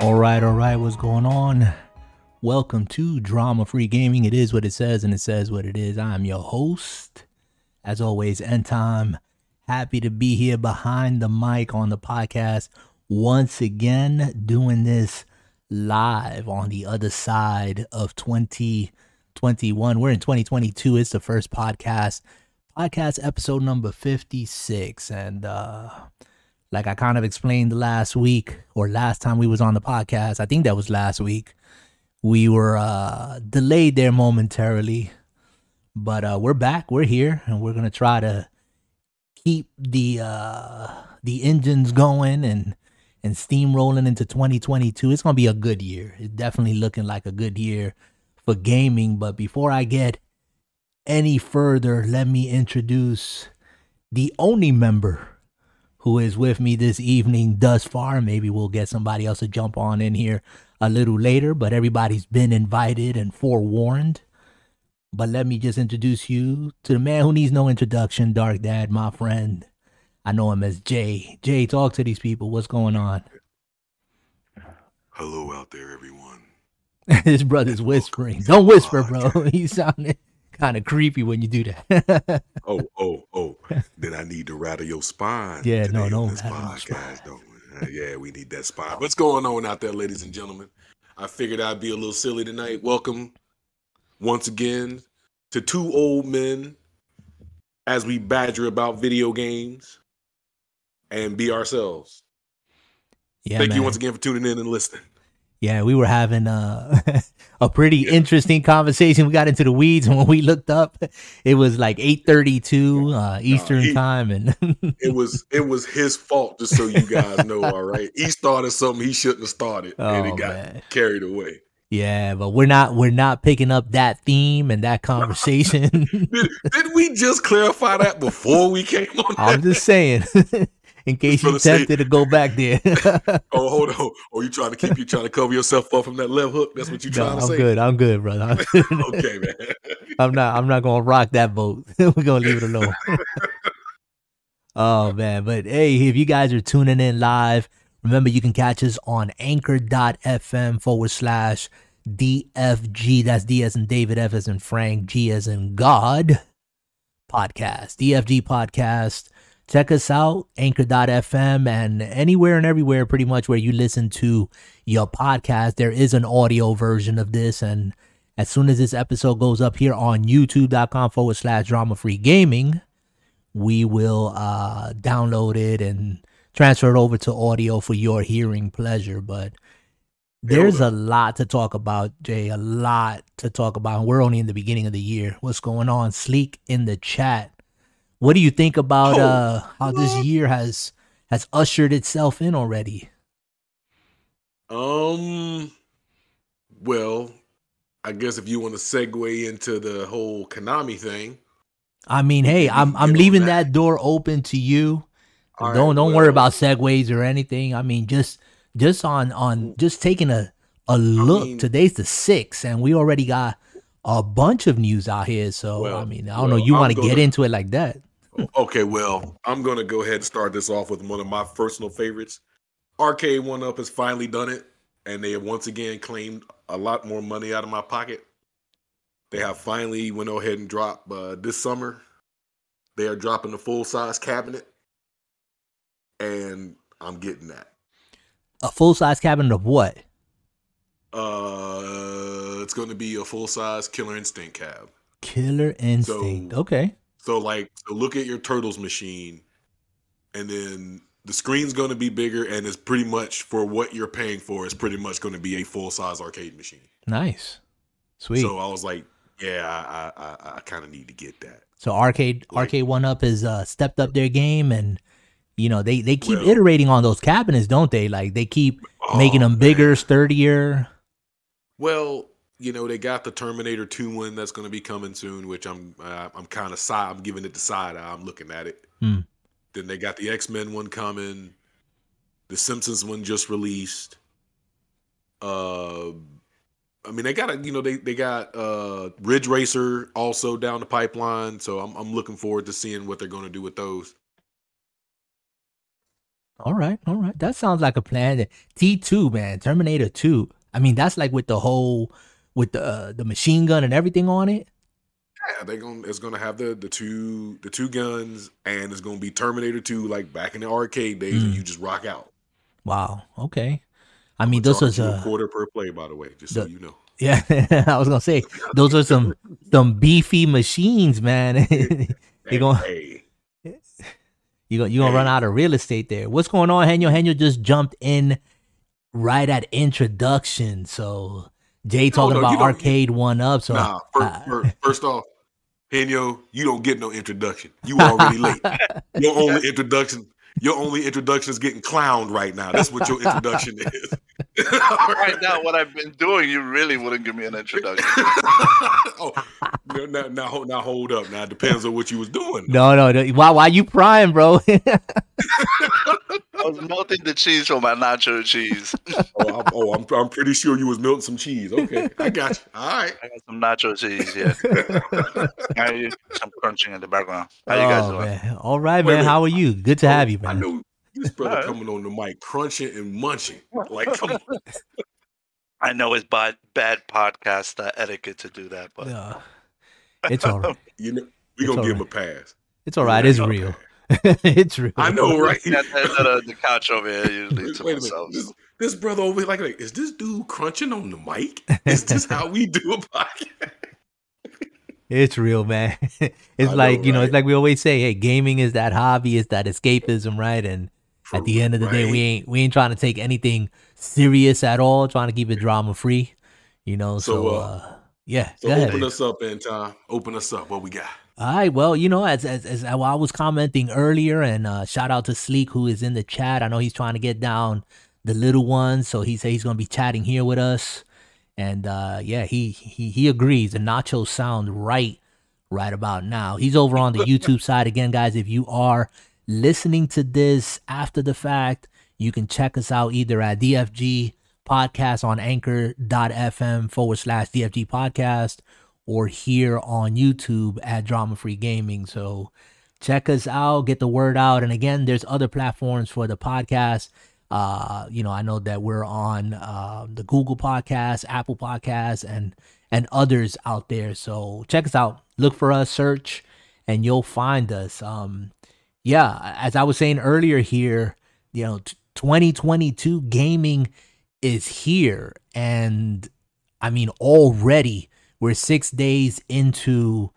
All right, all right, what's going on? Welcome to Drama Free Gaming. It is what it says, and it says what it is. I'm your host, as always, End Time. Happy to be here behind the mic on the podcast once again, doing this live on the other side of 2021. We're in 2022. It's the first podcast, podcast episode number 56, and uh like I kind of explained last week or last time we was on the podcast, I think that was last week. We were uh delayed there momentarily, but uh we're back, we're here, and we're gonna try to keep the uh the engines going and and steamrolling into 2022. It's gonna be a good year. It's definitely looking like a good year for gaming. But before I get any further, let me introduce the only member who is with me this evening thus far. Maybe we'll get somebody else to jump on in here a little later, but everybody's been invited and forewarned. But let me just introduce you to the man who needs no introduction, Dark Dad, my friend. I know him as Jay. Jay, talk to these people. What's going on? Hello out there, everyone. His brother's whispering. Don't whisper, bro. He's sounding kind of creepy when you do that. oh, oh, oh. Then I need to rattle your spine. Yeah, no, no, this podcast, don't we? Uh, Yeah, we need that spine. What's going on out there, ladies and gentlemen? I figured I'd be a little silly tonight. Welcome once again to two old men as we badger about video games and be ourselves. yeah, Thank you once again for tuning in and listening. Yeah, we were having uh, a pretty interesting conversation. We got into the weeds, and when we looked up, it was like eight thirty-two uh, Eastern he- time, and It was it was his fault, just so you guys know. All right, he started something he shouldn't have started, and Oh, it got man. carried away. yeah, but we're not we're not picking up that theme and that conversation. Did, did we just clarify that before we came on? I'm just saying, in case you gonna say- tempted to go back there. oh, hold on. Oh, you trying to keep you trying to cover yourself up from that left hook? That's what you No, trying I'm to say? good. I'm good, brother. I'm, good. Brother. Okay, man. I'm not. I'm not gonna rock that boat. We're gonna leave it alone. oh man, but hey, if you guys are tuning in live, remember you can catch us on Anchor.fm forward slash DFG. That's D as in David, F as in Frank, G as in God. Podcast, DFG podcast. Check us out, Anchor.fm, and anywhere and everywhere, pretty much where you listen to your podcast. There is an audio version of this, and as soon as this episode goes up here on youtube.com forward slash drama free gaming, we will uh, download it and transfer it over to audio for your hearing pleasure. But there's a lot to talk about, Jay. A lot to talk about. We're only in the beginning of the year. What's going on? Sleek in the chat. What do you think about Oh, uh, how this year has has ushered itself in already? Um. Well, I guess if you want to segue into the whole Konami thing, I mean, hey, I'm I'm leaving that. that door open to you. All don't right, don't worry about segues or anything. I mean, just just on on just taking a a look. mean- Today's the sixth, and we already got a bunch of news out here. So Well, I mean, I don't know. You want to get into it like that? Okay, well, I'm gonna go ahead and start this off with one of my personal favorites. Arcade One Up has finally done it, and they have once again claimed a lot more money out of my pocket. They have finally went ahead and dropped uh, this summer. They are dropping the full size cabinet, and I'm getting that. A full size cabinet of what? Uh, it's going to be a full size Killer Instinct cab. Killer Instinct. So- okay. So like, so look at your Turtles machine, and then the screen's going to be bigger, and it's pretty much for what you're paying for. It's pretty much going to be a full size arcade machine. Nice. Sweet. So, I was like, yeah, I I, I, I kind of need to get that. So arcade like- arcade one up has uh, stepped up their game and. You know they, they keep Well- iterating on those cabinets, don't they? Like they keep making Oh, them bigger, man. sturdier. Well, you know they got the Terminator Two one that's going to be coming soon, which I'm uh, I'm kind of side. I'm giving it the side eye. I'm looking at it. Hmm. Then they got the X Men one coming. The Simpsons one just released. Uh, I mean they got a you know they they got uh Ridge Racer also down the pipeline. So I'm I'm looking forward to seeing what they're going to do with those. All right, all right. That sounds like a plan. T two, man, Terminator two. I mean, that's like with the whole with the uh, the machine gun and everything on it. Yeah, they going it's gonna have the the two the two guns, and it's gonna be Terminator two, like back in the arcade days, and Mm. you just rock out. Wow. Okay. I mean, those was a uh, quarter per play, by the way, just so you know. yeah. I was gonna say those are some some beefy machines, man. you gonna Hey, you gonna you gonna run out of real estate there. What's going on, Henyo? Henyo just jumped in right at introduction. So Jay talking no, you about don't- arcade one up. So nah. First, first, first off, Henyo, you don't get no introduction. You already late. Your only introduction, your only introduction is getting clowned right now. That's what your introduction is. Right now, what I've been doing, you really wouldn't give me an introduction. oh, now, now, now, hold- now hold up. Now it depends on what you was doing. no, no, no. Why why you prying, bro? I was melting the cheese for my nacho cheese. Oh, I'm, oh, I'm, I'm pretty sure you was melting some cheese. Okay, I got you. All right. I got some nacho cheese, yeah. I hear some crunching in the background. How you guys Oh, doing? man. All right, Wait man. minute. How are you? Good to have you, man. I know this brother All right. coming on the mic, crunching and munching. Like, come on. I know it's bad, bad podcast uh, etiquette to do that, but Yeah. It's all right. You know, we It's gonna all give him a pass. It's all right. It's real. it's real. I know, right? got the, the, the couch over here usually to Wait a minute. This, this brother over here, like, like, is this dude crunching on the mic? Is this how we do a podcast? It's real, man. it's I know, like, you know, it's like we always say, hey, gaming is that hobby, is that escapism, right? And at the end of the day, we ain't we ain't trying to take anything serious at all, trying to keep it drama free. You know, so, So, uh, uh, yeah. So go ahead. open us up, Anton. Open us up. What we got? All right. Well, you know, as as, as I was commenting earlier, and uh, shout out to Sleek who is in the chat. I know he's trying to get down the little ones, so he said he's to be chatting here with us. And uh, yeah, he he he agrees. The nachos sound right right about now. He's over on the YouTube side again, guys. If you are listening to this after the fact, you can check us out either at DFG podcast on anchor.fm forward slash DFG podcast or here on YouTube at Drama Free Gaming. So check us out, get the word out. And again, there's other platforms for the podcast. Uh, you know, I know that we're on uh, the Google Podcast, Apple Podcasts, and and others out there. So check us out. Look for us, search, and you'll find us. Um, yeah, as I was saying earlier here, you know, t- 2022 gaming is here, and I mean already we're six days into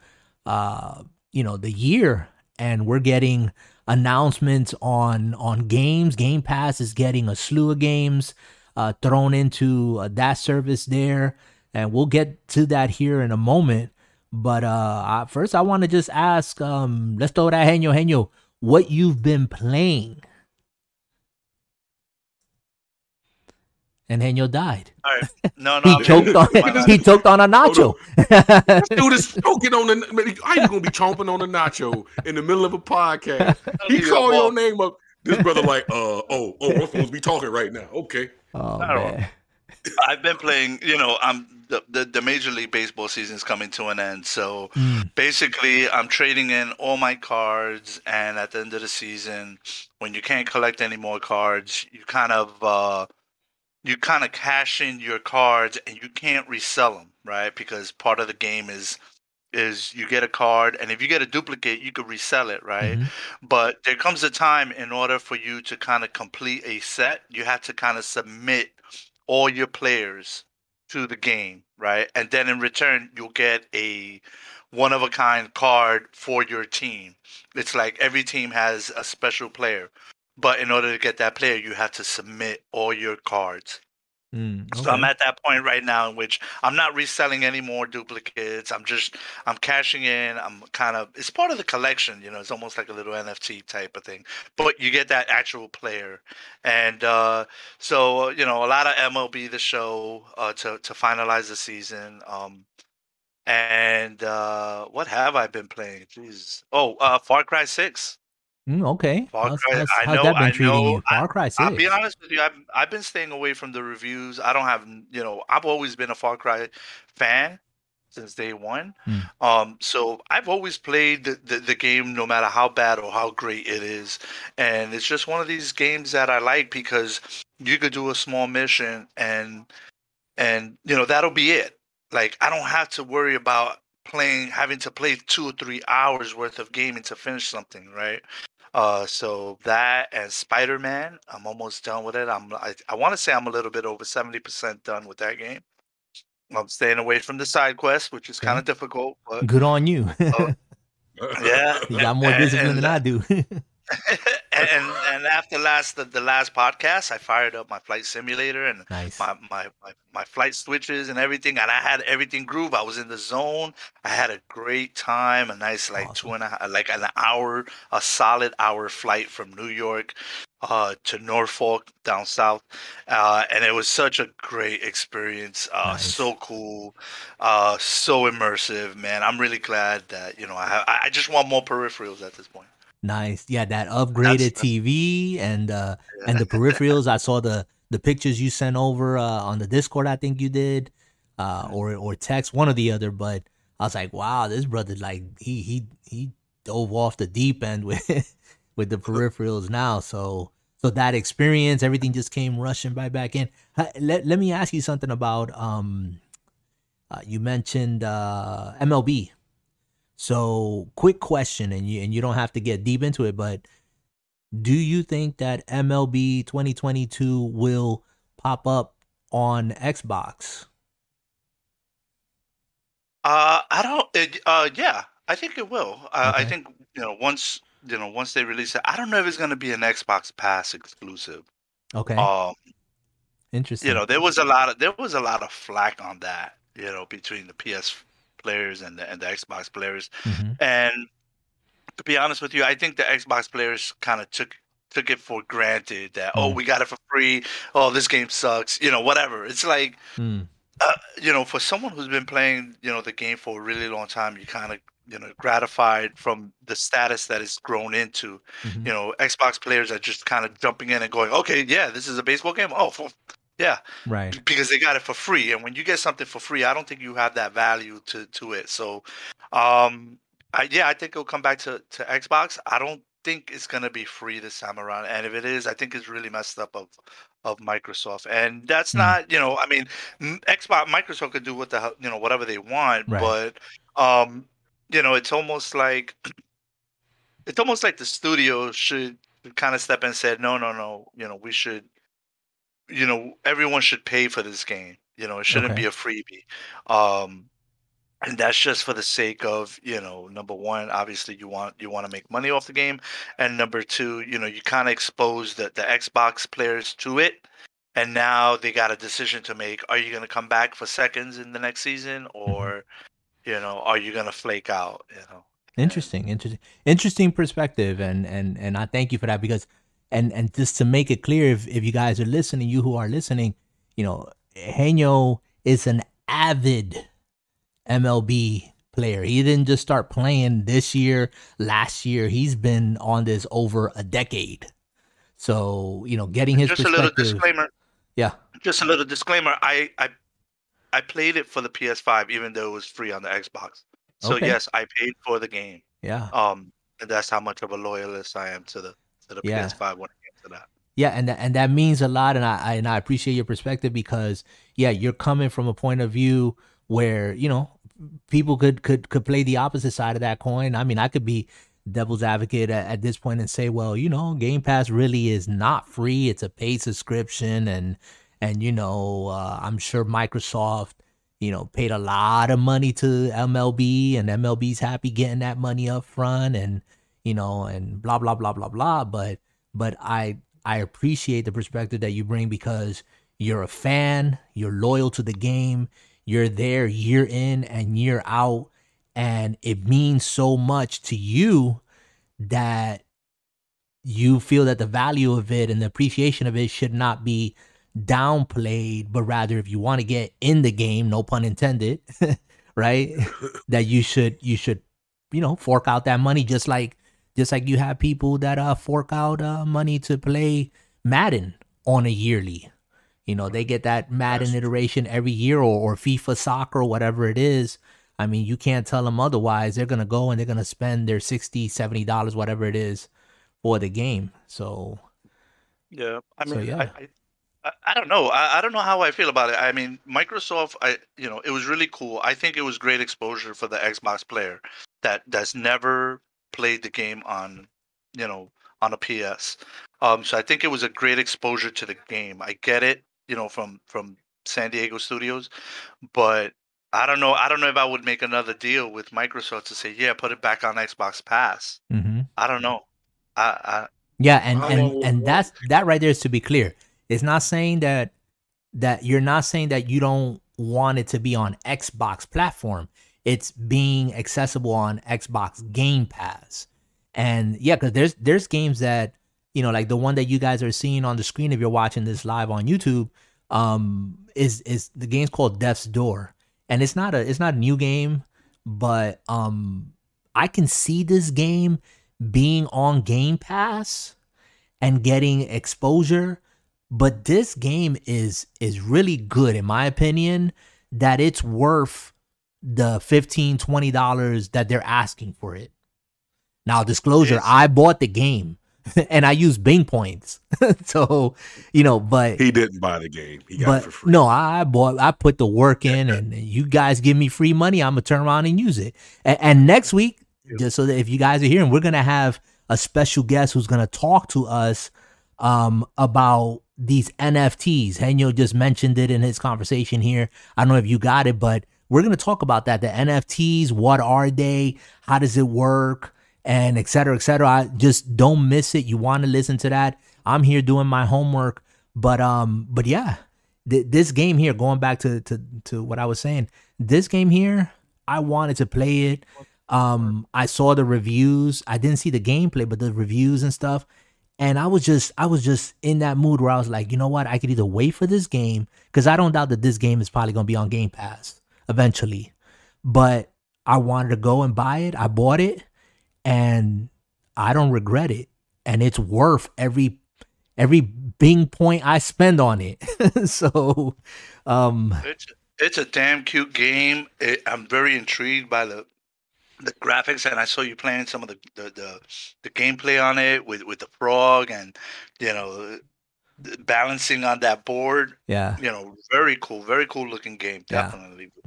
uh you know the year and we're getting announcements on on games. Game pass is getting a slew of games uh thrown into uh, that service there. And we'll get to that here in a moment. But uh I, first i want to just ask um let's throw that henyo henyo. What you've been playing and henyo died All right. No, no. he choked on he choked on a nacho This dude is choking on the. How you gonna be chomping on a nacho in the middle of a podcast? He called your name up. This brother like, uh, oh, oh, I'm supposed to be talking right now. Okay. oh I don't- man I've been playing, you know, I'm the, the, the Major League Baseball season is coming to an end. So Mm. basically, I'm trading in all my cards. And at the end of the season, when you can't collect any more cards, you kind of, uh, you kind of cash in your cards and you can't resell them, right? Because part of the game is is you get a card and if you get a duplicate you could resell it right Mhm. but there comes a time in order for you to kind of complete a set you have to kind of submit all your players to the game right and then in return you'll get a one of a kind card for your team it's like every team has a special player but in order to get that player you have to submit all your cards Mm, so I'm at that point right now in which I'm not reselling any more duplicates. I'm just I'm cashing in. I'm kind of it's part of the collection, you know. It's almost like a little NFT type of thing. But you get that actual player, and uh, so you know a lot of MLB the show uh, to to finalize the season. Um, and uh, what have I been playing? Jeez. Oh, uh, Far Cry Six. Mm, okay. Far How's, Cry- how's, I how's know- that been I treating know- you? Far Cry 6. I'll be honest with you. I've I've been staying away from the reviews. I don't have you know. I've always been a Far Cry fan, since day one. Mm. Um, so I've always played the, the, the game no matter how bad or how great it is. And it's just one of these games that I like because you could do a small mission and and you know that'll be it. Like I don't have to worry about playing having to play two or three hours worth of gaming to finish something, right? Uh, so that and Spider Man, I'm almost done with it. I'm I, I want to say I'm a little bit over seventy percent done with that game. I'm staying away from the side quest, which is kind of difficult, but Good on you. Oh, yeah, you got more and- discipline and than I do. and and after last the, the last podcast, I fired up my flight simulator and nice. my, my my my flight switches and everything, and I had everything groove. I was in the zone. I had a great time. A nice like Awesome. two and a half, like an hour, a solid hour flight from New York uh, to Norfolk down south, uh, and it was such a great experience. Uh, Nice. So cool, uh, so immersive, man. I'm really glad that you know I have, I I just want more peripherals at this point. Nice. Yeah, that upgraded That's- TV and uh and the peripherals. I saw the the pictures you sent over uh on the Discord, I think you did. Uh or or text, one or the other, but I was like, wow, this brother like he he he dove off the deep end with with the peripherals now. So so that experience, everything just came rushing right back in. Let let me ask you something about um uh, you mentioned uh MLB. So, quick question, and you and you don't have to get deep into it, but do you think that MLB 2022 will pop up on Xbox? Uh, I don't. It, uh, yeah, I think it will. Uh, I Okay. think you know once you know once they release it. I don't know if it's going to be an Xbox Pass exclusive. Okay, Um, interesting. you know, there was a lot of there was a lot of flack on that. You know, between the PS players and the and the Xbox players. Mhm. And to be honest with you, I think the Xbox players kind of took took it for granted that oh Mm. we got it for free. Oh, this game sucks. You know, whatever. It's like Mm, uh, you know, for someone who's been playing, you know, the game for a really long time, you kind of, you know, gratified from the status that it's grown into. mhm. You know, Xbox players are just kind of jumping in and going, okay, yeah, this is a baseball game. Oh, yeah, Right. because they got it for free. And when you get something for free, I don't think you have that value to to it. So, um, I, yeah, I think it'll come back to to Xbox. I don't think it's gonna be free this time around. And if it is, I think it's really messed up of of Microsoft. And that's Mm. not, you know, I mean, Xbox, Microsoft could do what the hell, you know, whatever they want, Right. but um, you know, it's almost like it's almost like the studio should kind of step in and said, no, no, no, you know, we should, you know, everyone should pay for this game. You know, it shouldn't Okay. be a freebie. Um, and that's just for the sake of you know number one obviously you want you want to make money off the game and number two you know you kind of expose the, the xbox players to it and now they got a decision to make are you going to come back for seconds in the next season or you know are you going to flake out you know Interesting, interesting, interesting perspective, and and and I thank you for that because, and and just to make it clear, if if you guys are listening, you who are listening, you know, Henyo is an avid MLB player. He didn't just start playing this year, last year. He's been on this over a decade. So you know, getting his just a little disclaimer Yeah. just a little disclaimer i i i played it for the ps5 even though it was free on the xbox so Okay. yes i paid for the game Yeah. um and that's how much of a loyalist i am to the to the Yeah. ps5 when it came to that Yeah, and that, and that means a lot, and I, I and I appreciate your perspective because yeah, you're coming from a point of view where you know people could could could play the opposite side of that coin. I mean, I could be devil's advocate at, at this point and say, well, you know, Game Pass really is not free; it's a paid subscription, and and you know, uh, I'm sure Microsoft, you know, paid a lot of money to MLB, and MLB's happy getting that money up front, and you know, and blah blah blah blah blah. But but I I appreciate the perspective that you bring because you're a fan, you're loyal to the game, you're there year in and year out, and it means so much to you that you feel that the value of it and the appreciation of it should not be downplayed, but rather if you want to get in the game, no pun intended, right? that you should you should, you know, fork out that money just like just like you have people that uh fork out uh money to play Madden on a yearly. You know, they get that Madden iteration every year or, or FIFA soccer or whatever it is. I mean, you can't tell them otherwise. They're gonna go and they're gonna spend their 60 70 dollars, whatever it is, for the game. So Yeah, I So, mean, yeah. I, I, I, I don't know. I, I don't know how I feel about it. I mean, Microsoft, I, you know, it was really cool. I think it was great exposure for the Xbox player that that's never played the game on, you know, on a PS. Um, so I think it was a great exposure to the game. I get it, you know, from from San Diego Studios, but I don't know. I don't know if I would make another deal with Microsoft to say, yeah, put it back on Xbox Pass. mhm. I don't know. I, I Yeah, and How long and and that's that right there is to be clear. It's not saying that that you're not saying that you don't want it to be on Xbox platform. It's being accessible on Xbox Game Pass. And yeah, cuz there's there's games that, you know, like the one that you guys are seeing on the screen if you're watching this live on YouTube, um is is the game's called Death's Door. And it's not a it's not a new game, but um I can see this game being on Game Pass and getting exposure, but this game is is really good in my opinion that it's worth the 15 20 dollars that they're asking for it. Now disclosure, Yes. I bought the game and I used Bing points. so, you know, but He didn't buy the game. He got for free. no, I bought. I put the work in, and you guys give me free money. I'm gonna turn around and use it. And, and next week, just so that if you guys are here, and we're gonna have a special guest who's gonna talk to us um, about these NFTs. Henyo just mentioned it in his conversation here. I don't know if you got it, but we're gonna talk about that. The NFTs. What are they? How does it work? And et cetera, et cetera. I just don't miss it. You want to listen to that? I'm here doing my homework. But um, but yeah, th- this game here, going back to to to what I was saying, this game here, I wanted to play it. Um, I saw the reviews. I didn't see the gameplay, but the reviews and stuff. And I was just, I was just in that mood where I was like, you know what? I could either wait for this game because I don't doubt that this game is probably gonna be on Game Pass eventually. But I wanted to go and buy it. I bought it, and I don't regret it. And it's worth every every Bing point I spend on it. so, um, It's it's a damn cute game. It, I'm very intrigued by the the graphics, and I saw you playing some of the the, the, the gameplay on it with with the frog, and you know, balancing on that board. yeah. You know, very cool, very cool looking game. Definitely. Yeah,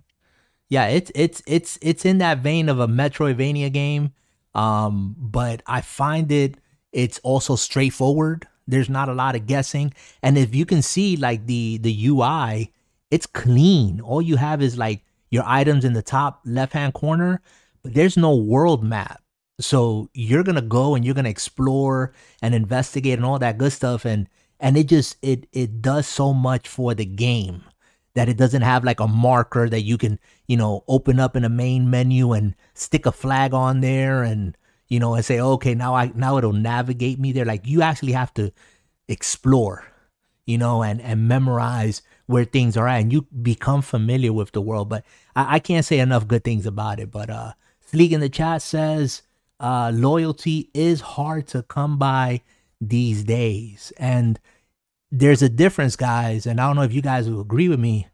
it's it's it's it's in that vein of a Metroidvania game. Um, but I find it it's also straightforward. There's not a lot of guessing. And if you can see like the the UI, it's clean. All you have is like your items in the top left-hand corner, but there's no world map. So you're to go and you're to explore and investigate and all that good stuff and and it just it it does so much for the game that it doesn't have like a marker that you can, you know, open up in a main menu and stick a flag on there and, you know, and say, okay, now I now it'll navigate me there. Like you actually have to explore, you know, and and memorize where things are at and you become familiar with the world. But I, I can't say enough good things about it. But uh Sleek in the chat says uh loyalty is hard to come by these days. And there's a difference, guys, and I don't know if you guys will agree with me.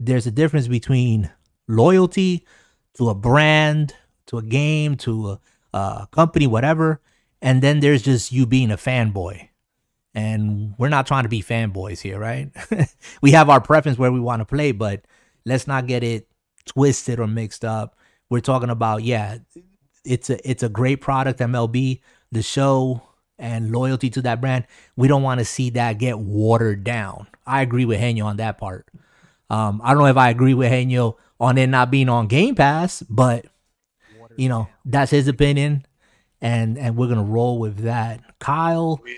There's a difference between loyalty to a brand, to a game, to a, a company, whatever, and then there's just you being a fanboy. And we're not trying to be fanboys here, right? we have our preference where we want to play, but let's not get it twisted or mixed up. We're talking about, yeah, it's a it's a great product, MLB, the show, and loyalty to that brand. We don't want to see that get watered down. I agree with Henyo on that part. Um, I don't know if I agree with Henyo on it not being on Game Pass, but you know that's his opinion, and and we're gonna roll with that. Kyle We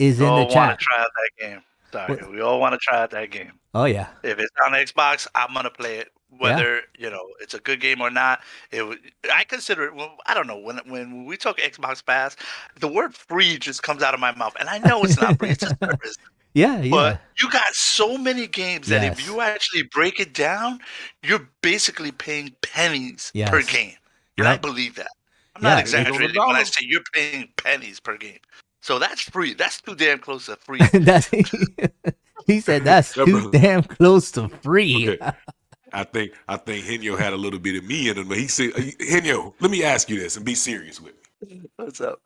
is in all the want chat. to try out that game. Sorry, What- we all want to try out that game. Oh yeah, If it's on Xbox, I'm gonna play it. Whether you know it's a good game or not, it. I consider it. Well, I don't know when when we talk Xbox Pass, the word "free" just comes out of my mouth, and I know it's not free. It's a service. yeah, yeah. But you got so many games that if you actually break it down, you're basically paying pennies per Yes. game. And I Yep. believe that. I'm Yeah, not exaggerating when I say you're paying pennies per game. So that's free. That's too damn close to free. that's he said that's too damn close to free. Okay. I think I think Henyo had a little bit of me in him, but he said, uh, "Henyo, let me ask you this and be serious with me. What's up?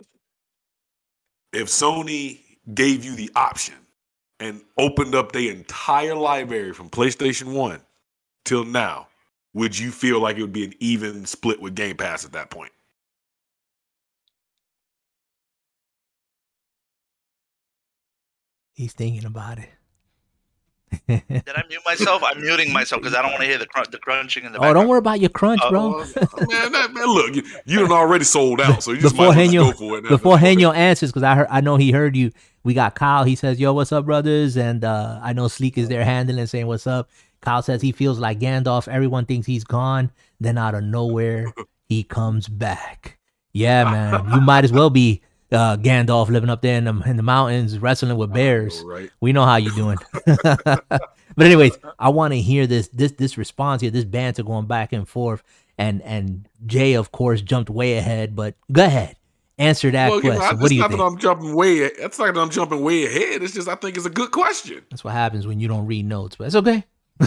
If Sony gave you the option and opened up their entire library from PlayStation One till now, would you feel like it would be an even split with Game Pass at that point? He's thinking about it. Did I mute myself? I'm muting myself because I don't want to hear the crunch, the crunching in the. Oh, don't worry about your crunch, uh, bro. man, man, look, you, you done already sold out, so you just before might Henyo, go for it. Before Henyo answers, because I heard, I know he heard you. We got Kyle. He says, "Yo, what's up, brothers?" And uh, I know Sleek is there handling, saying, "What's up?" Kyle says he feels like Gandalf. Everyone thinks he's gone. Then out of nowhere, he comes back. Yeah, man, you might as well be uh, Gandalf living up there in the, in the mountains, wrestling with bears. Know, right? We know how you're doing. but anyways, I want to hear this this this response here, this banter going back and forth, and and Jay of course jumped way ahead. But go ahead, answer that well, question. You know, what do you not think? That I'm jumping way. It's not that I'm jumping way ahead. It's just I think it's a good question. That's what happens when you don't read notes, but it's okay.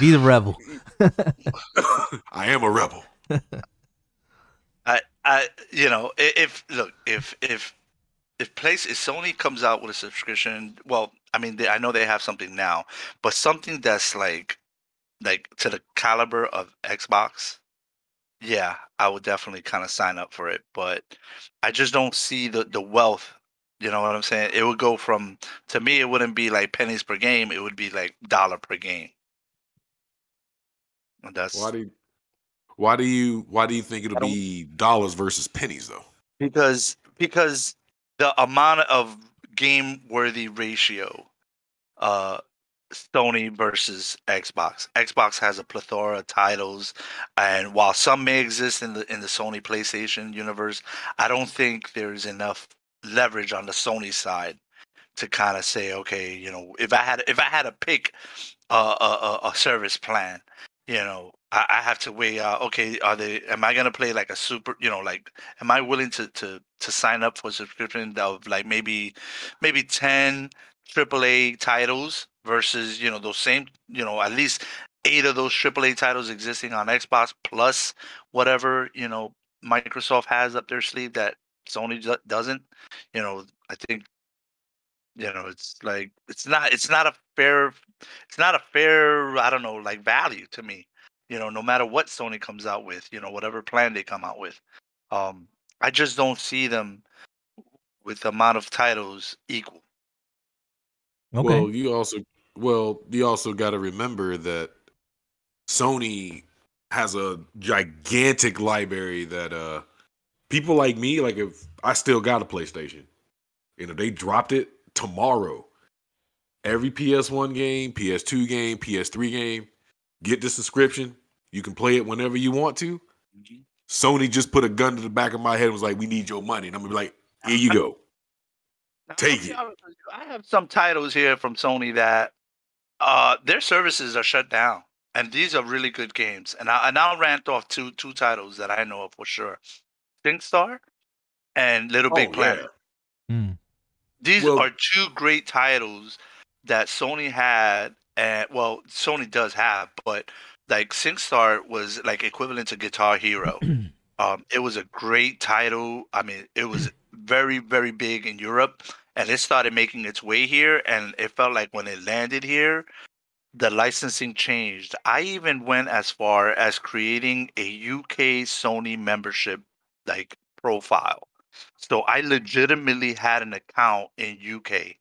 Be the rebel. I am a rebel. I, I, you know, if look, if if if place if Sony comes out with a subscription, well, I mean, they, I know they have something now, but something that's like, like to the caliber of Xbox, yeah, I would definitely kind of sign up for it. But I just don't see the the wealth. You know what I'm saying? It would go from to me, it wouldn't be like pennies per game. It would be like dollar per game. And that's why do you, why do you why do you think it'll be dollars versus pennies though? Because because the amount of game worthy ratio uh Sony versus Xbox. Xbox has a plethora of titles, and while some may exist in the in the Sony PlayStation universe, I don't think there's enough leverage on the Sony side to kind of say, okay, you know, if I had if I had to pick a, a, a service plan, you know, I, I have to weigh out. Okay, are they? Am I gonna play like a super? You know, like, am I willing to to to sign up for a subscription of like maybe maybe ten AAA titles versus you know those same you know at least eight of those AAA titles existing on Xbox plus whatever you know Microsoft has up their sleeve that Sony doesn't. You know, I think you know it's like it's not it's not a fair it's not a fair I don't know like value to me. You know, no matter what Sony comes out with, you know, whatever plan they come out with, um, I just don't see them with the amount of titles equal. Okay. Well, you also well, you also got to remember that Sony has a gigantic library that uh people like me, like if I still got a PlayStation, you know, they dropped it tomorrow. Every PS1 game, PS2 game, PS3 game, get the subscription. You can play it whenever you want to. Mm-hmm. Sony just put a gun to the back of my head and was like, "We need your money," and I'm gonna be like, "Here you go, take it." I have some titles here from Sony that uh, their services are shut down, and these are really good games. And I and I'll rant off two two titles that I know of for sure: SingStar and Little Big oh, Planet. Yeah. Mm. These well, are two great titles that Sony had, and well, Sony does have, but like SingStar was like equivalent to Guitar Hero. um, it was a great title. I mean, it was very, very big in Europe, and it started making its way here. And it felt like when it landed here, the licensing changed. I even went as far as creating a UK Sony membership like profile. So I legitimately had an account in UK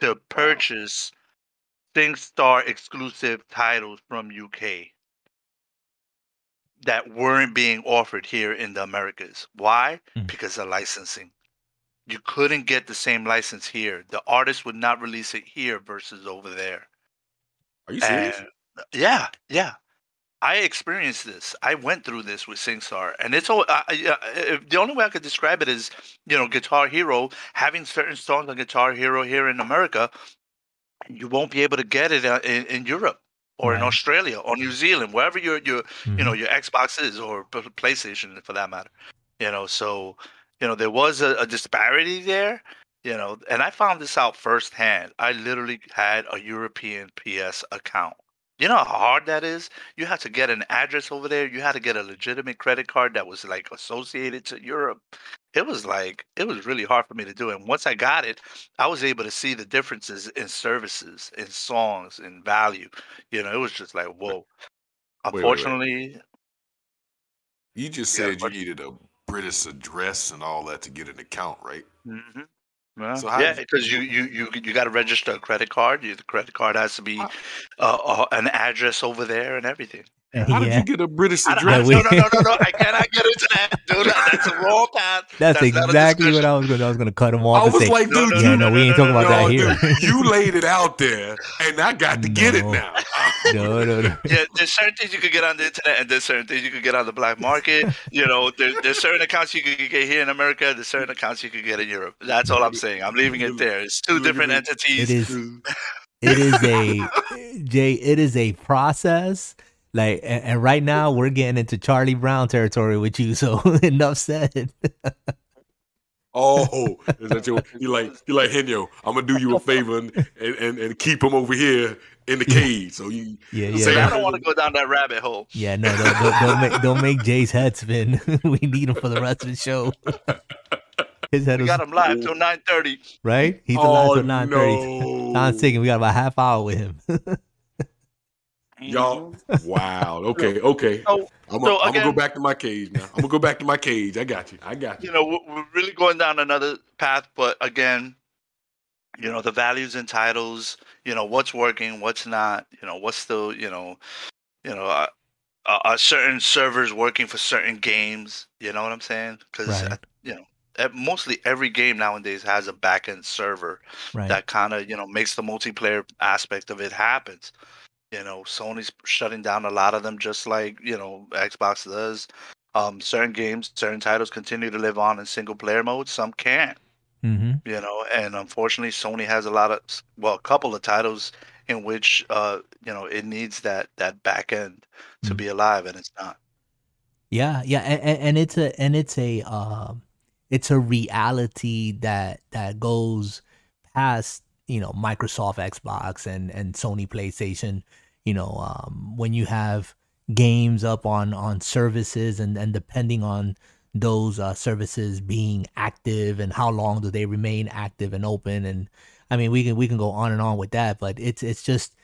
to purchase SingStar exclusive titles from UK that weren't being offered here in the Americas. Why? Mm. Because of licensing. You couldn't get the same license here. The artist would not release it here versus over there. Are you serious? And, yeah, yeah. I experienced this. I went through this with SingStar, and it's all. I, I, the only way I could describe it is, you know, Guitar Hero having certain songs on Guitar Hero here in America, you won't be able to get it uh, in, in Europe or right. in Australia or New Zealand, wherever your your mm-hmm. you know your Xbox is or PlayStation for that matter. You know, so you know there was a, a disparity there. You know, and I found this out firsthand. I literally had a European PS account You know how hard that is? You have to get an address over there. You had to get a legitimate credit card that was like associated to Europe. It was like it was really hard for me to do. And once I got it, I was able to see the differences in services, in songs, in value. You know, it was just like, whoa. wait, wait. Unfortunately, You just Yeah, said you needed a British address and all that to get an account, right? mhm. Well, So yeah, because you you you you got to register a credit card. You, the credit card has to be uh, uh, an address over there and everything. How did yeah, you get a British I, I, address? we- no, no, no, no, no! I cannot get into that, dude. That's a wrong path. that's, not a exactly what. I was going. to I was going to cut him off and was say, like, No, dude, no, you, "Yeah, no, no!" we ain't talking about no, that here." dude, you laid it out there, and I got to get it now. no, no, no. Yeah, there's certain things you could get on the internet, and there's certain things you could get on the black market. You know, there, there's certain accounts you could get here in America. There's certain accounts you could get in Europe. That's all I'm saying. I'm leaving it there. It's two different entities. It is. It is a Jay. It is a process. Like, and, and right now we're getting into Charlie Brown territory with you. So enough said. Oh, is that your? You like you like Henyo? I'm gonna do you a favor and, and, and, and keep him over here in the cage. So you Yeah, yeah. say I I don't want to go down that rabbit hole. Yeah, no, don't, don't, don't make don't make Jay's head spin. we need him for the rest of the show. His head We was got him live till 9:30. right. He's oh alive till nine thirty. no, Don's thinking we got about a half hour with him. Y'all. Wow. Okay. Okay. So, I'm, gonna go back to my cage now. I'm gonna go back to my cage. I got you. I got you. you know, we're we're really going down another path. But again, you know, the values and titles. You know, what's working, what's not. You know, what's still. You know, you know. Uh, uh, are certain servers working for certain games? You know what I'm saying? Because Right. you know, mostly every game nowadays has a back end server Right. that kind of you know makes the multiplayer aspect of it happens. You know, Sony's shutting down a lot of them, just like you know Xbox does. Um, certain games, certain titles continue to live on in single player mode. Some can't. mm-hmm. You know, and unfortunately, Sony has a lot of well, a couple of titles in which uh, you know it needs that that back end to Mm. be alive, and it's not. Yeah, yeah, and, and- and it's a and it's a um, it's a reality that that goes past you know Microsoft, Xbox, and and Sony PlayStation. You know, um, when you have games up on on services and and depending on those uh, services being active and how long do they remain active and open. And I mean we can we can go on and on with that but it's it's just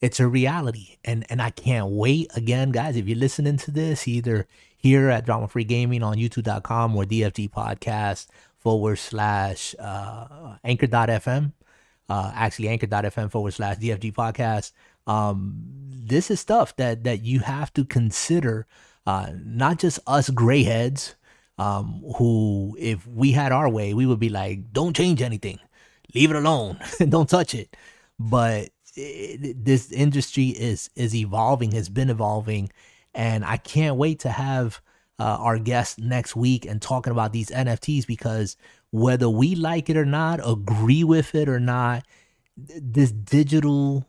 it's a reality. And and i can't wait. Again guys if you're listening to this either here at drama free gaming on youtube.com or dfg podcast forward slash uh anchor.fm uh actually anchor.fm forward slash dfg podcast um this is stuff that that you have to consider uh not just us gray heads um who if we had our way we would be like don't change anything. Leave it alone. Don't touch it. But it, this industry is is evolving has been evolving and i can't wait to have uh, our guest next week and talking about these nfts because whether we like it or not agree with it or not this digital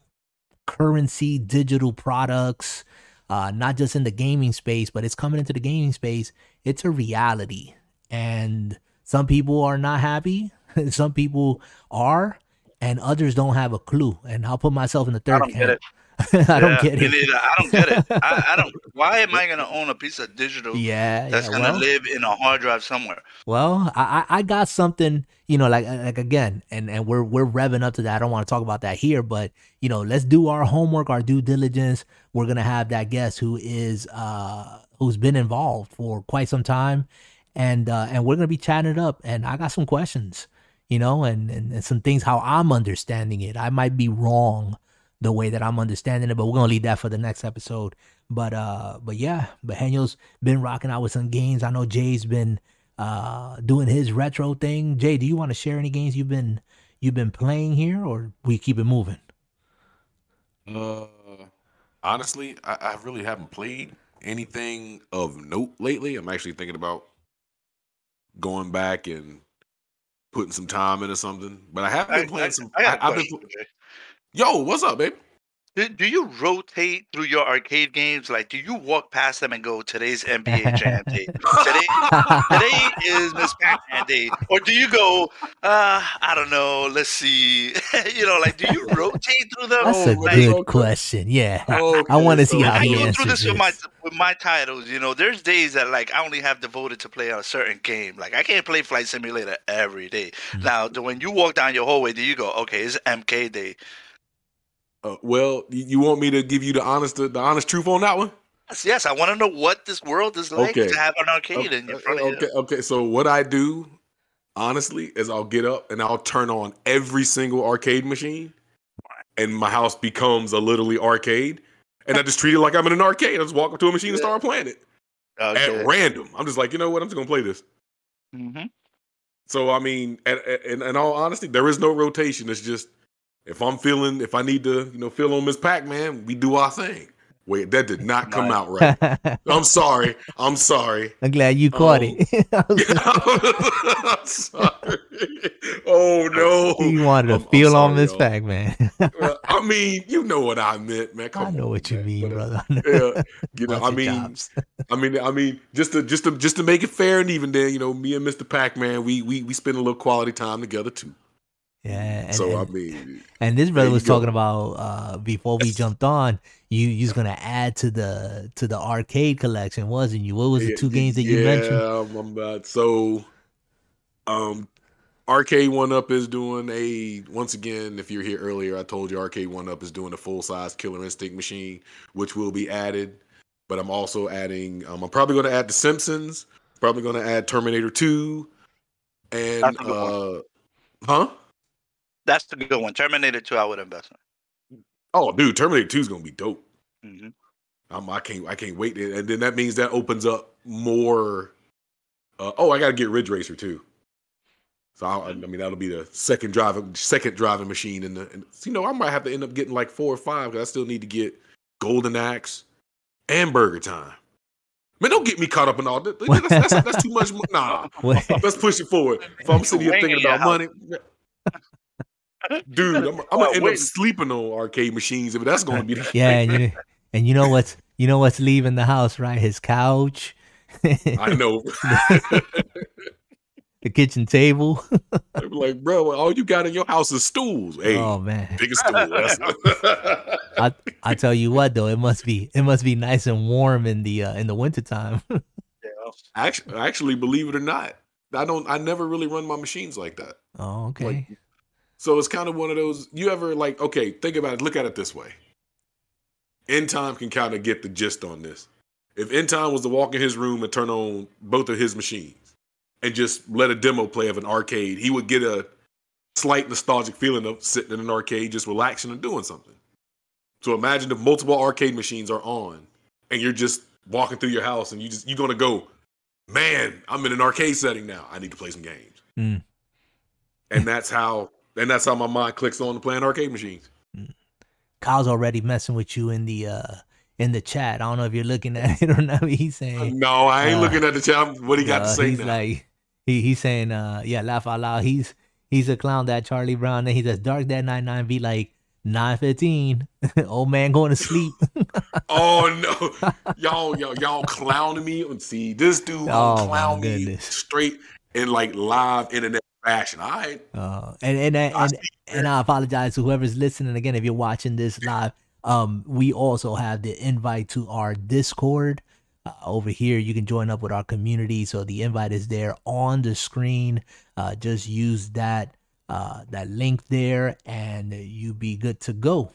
currency digital products uh, not just in the gaming space but it's coming into the gaming space. It's a reality. And some people are not happy. Some people are and others don't have a clue. And i'll put myself in the third I don't get camp. i don't get it neither. I don't get it. I, I don't. Why am I gonna own a piece of digital yeah that's yeah, gonna well, live in a hard drive somewhere? Well, I I I got something, you know, like like again, and and we're we're revving up to that. I don't want to talk about that here, but you know, let's do our homework, our due diligence. We're gonna have that guest who is uh who's been involved for quite some time, and uh and we're gonna be chatting it up. And I got some questions, you know, and and, and some things how I'm understanding it. I might be wrong the way that I'm understanding it, but we're gonna leave that for the next episode. But uh, but yeah, but Henyo's been rocking out with some games. I know Jay's been uh doing his retro thing. Jay, do you want to share any games you've been you've been playing here, or we keep it moving? Uh, honestly, I, I really haven't played anything of note lately. I'm actually thinking about going back and putting some time into something. But I have been I, I, playing some. I got a I, have been. Question. pl- Yo, what's up, babe? Do, do you rotate through your arcade games? Like, do you walk past them and go, "Today's NBA Jam day. Today, today is Miss Pac-Man day," or do you go, uh, "I don't know. Let's see." you know, like, do you rotate through them? That's a Like, good okay. question. Yeah, I Okay, want to see so- how I he go through answers this with my with my titles. You know, there's days that like I only have devoted to play on a certain game. Like I can't play Flight Simulator every day. Mm. Now, when you walk down your hallway, do you go, "Okay, it's MK day"? Uh, well, you want me to give you the honest the honest truth on that one? Yes, yes. I want to know what this world is like Okay. to have an arcade Okay, in your front of okay, you. okay. So what I do, honestly, is I'll get up and I'll turn on every single arcade machine, and my house becomes a literally arcade. And I just treat it like I'm in an arcade. I just walk up to a machine and start playing it Okay. at random. I'm just like, you know what? I'm just gonna play this. Mhm. So I mean, and in, in all honesty, there is no rotation. It's just if I'm feeling, if I need to, you know, feel on Miss Pac-Man, we do our thing. Wait, that did not come out right. I'm sorry. I'm sorry. I'm glad you caught Oh. it. I was like, I'm sorry. Oh no. you wanted to I'm- I'm feel on sorry, Miss. Pac-Man. I mean, you know what I meant, man. Come I know on, what you man. mean, But, uh, brother. Yeah, you know, I mean. I mean, I mean, just to just to just to make it fair and even, then you know, me and Mr. Pac-Man, we we we spend a little quality time together too. Yeah. And, so I mean, and this brother you was go. talking about uh, before we jumped on. You you was gonna add to the to the arcade collection, wasn't you? What was the two y- games that you yeah, mentioned? I'm, I'm about, so, um, Arcade One Up is doing a once again. If you're here earlier, I told you Arcade One Up is doing a full size Killer Instinct machine, which will be added. But I'm also adding. Um, I'm probably going to add The Simpsons. Probably going to add Terminator Two, and That's a uh, huh? That's the good one. Terminator 2, I would invest in. Oh, dude, Terminator Two is going to be dope. in. hmm I'm, I can't I can't wait. And then that means that opens up more. Uh, oh, I got to get Ridge Racer too. So I, I mean that'll be the second driving second driving machine in the. In, you know I might have to end up getting like four or five because I still need to get Golden Axe and Burger Time. Man, don't get me caught up in all that. That's, that's, that's too much. mo- Nah, What- let's push it forward. If I'm sitting here thinking about money, dude, I'm, I'm gonna end wait. up sleeping on arcade machines if that's gonna be the yeah, and you and you know what's you know what's leaving the house, right? His couch, I know. the kitchen table. They be like, bro, all you got in your house is stools. Hey, Oh man. biggest stool. I I tell you what though, it must be it must be nice and warm in the uh, in the wintertime. Yeah. actually, actually, believe it or not, I don't. I never really run my machines like that. oh, okay. Like, so it's kind of one of those. You ever like? Okay, think about it. Look at it this way. End time can kind of get the gist on this. If End time was to walk in his room and turn on both of his machines and just let a demo play of an arcade, he would get a slight nostalgic feeling of sitting in an arcade, just relaxing and doing something. So imagine if multiple arcade machines are on and you're just walking through your house and you just you're gonna go, man, I'm in an arcade setting now. I need to play some games. Mm. And that's how and that's how my mind clicks on to playing arcade machines. Kyle's already messing with you in the uh in the chat. I don't know if you're looking at it or not. He's saying No, I ain't Uh, looking at the chat. What he got to say he's now? like he he's saying uh yeah, laugh out loud. He's he's a clown that Charlie Brown. Then he says Dark Dad 99 be like 915. Old man going to sleep. oh no, y'all, y'all, y'all clowning me. And see, this dude Oh, clown me straight in like live internet fashion. All right, Uh, and and and, I and, and I apologize to whoever's listening again if you're watching this live. Um, we also have the invite to our Discord uh, over here. You can join up with our community, so the invite is there on the screen. Uh, just use that uh that link there, and you be good to go.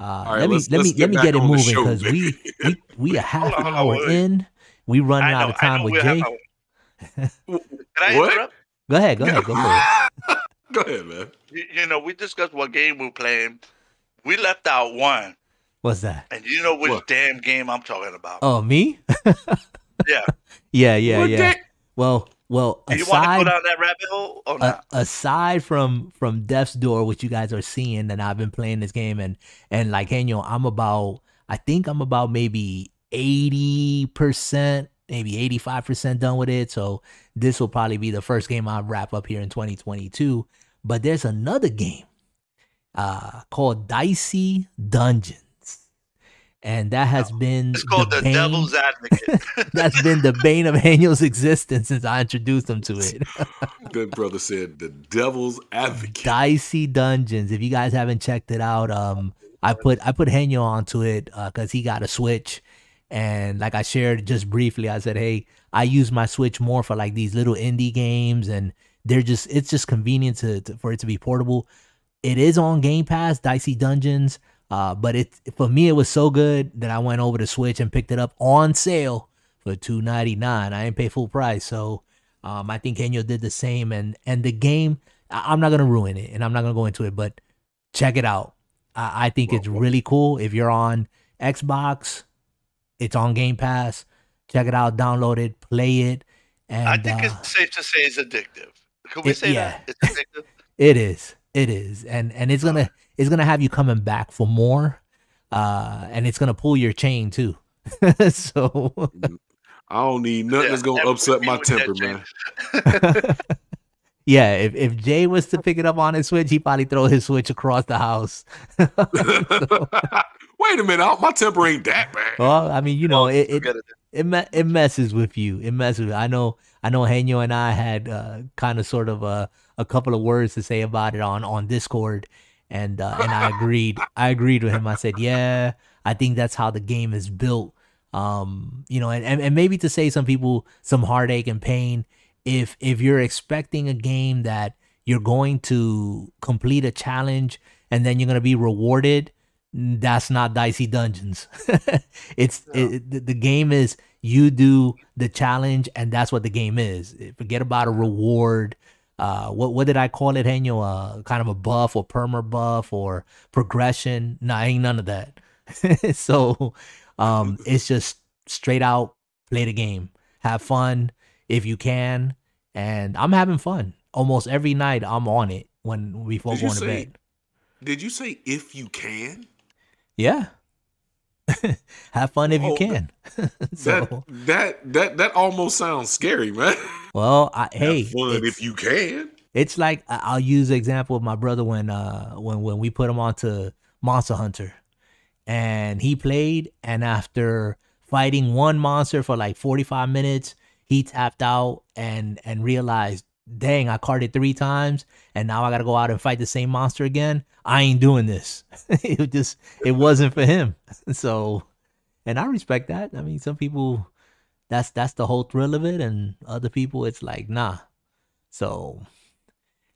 Uh, right, let me let's- let let's me get let me get it moving because we, baby. we we a half Hold on, hold on, hour wait, wait. in. We running I out of time with we'll Jay. our- Can I What? interrupt? Go ahead, go ahead, go for it. Go ahead, man. You, you know, we discussed what game we're playing. We left out one, What's that? and you know which What? damn game I'm talking about. Oh, me? Yeah. Yeah, yeah, What yeah. that- Well, well, Do you want to aside go down that rabbit hole or uh, aside from from Death's Door, which you guys are seeing, and I've been playing this game, and and like Henyo, I'm about, I think I'm about maybe eighty percent, maybe eighty five percent done with it. So this will probably be the first game I wrap up here in 2022. But there's another game uh, called Dicey Dungeons. And that has been It's called the, bane- Devil's Advocate. that's been the bane of Daniel's existence since I introduced him to it. That brother said the devil's advocate. Dicey Dungeons. If you guys haven't checked it out, um, I put I put Henyo onto it because he got a Switch, and like I shared just briefly, I said, hey, I use my Switch more for like these little indie games, and they're just it's just convenient to, to for it to be portable. It is on Game Pass, Dicey Dungeons, uh, but it for me it was so good that I went over to Switch and picked it up on sale for two ninety nine. I didn't pay full price, so um, I think Henyo did the same, and and the game. I- I'm not gonna ruin it, and I'm not gonna go into it, but check it out. I, I think it's really cool. If you're on Xbox, it's on Game Pass. Check it out, download it, play it, and I think uh, it's safe to say it's addictive. Could we it- say yeah. that? It's addictive? it is, it is, and and it's gonna it's gonna have you coming back for more, uh, and it's gonna pull your chain too. so I don't need nothing Yeah, that's gonna that upset my temper, man. yeah, if if Jay was to pick it up on his Switch, he probably throw his Switch across the house. Wait a minute, I- my temper ain't that bad. Well, I mean, you know, it it, it. it me- it messes with you. It messes. With, I know. I know. Henyo and I had uh, kind of sort of a a couple of words to say about it on on Discord, and uh, and I agreed. I agreed with him. I said, yeah, I think that's how the game is built. Um, you know, and, and and maybe to save some people some heartache and pain, if if you're expecting a game that you're going to complete a challenge and then you're going to be rewarded that's not dicey dungeons. It's it, the- game is you do the challenge and that's what the game is. Forget about a reward. Uh what what did i call it Henyo? uh kind of a buff or perma buff or progression? No ain't none of that. So um it's just straight out play the game. Have fun if you can. And i'm having fun. Almost every night i'm on it when before Did going to bed. Did you say if you can? Yeah have fun if you Oh, can so That that that that almost sounds scary, man. well I, hey Have fun if you can. It's like I- I'll use the example of my brother when uh when when we put him onto Monster Hunter, and he played, and after fighting one monster for like forty five minutes, he tapped out and and realized, dang, I carted three times, and now I got to go out and fight the same monster again. I ain't doing this. it just it wasn't for him. So, and I respect that. I mean, some people that's that's the whole thrill of it, and other people it's like nah. So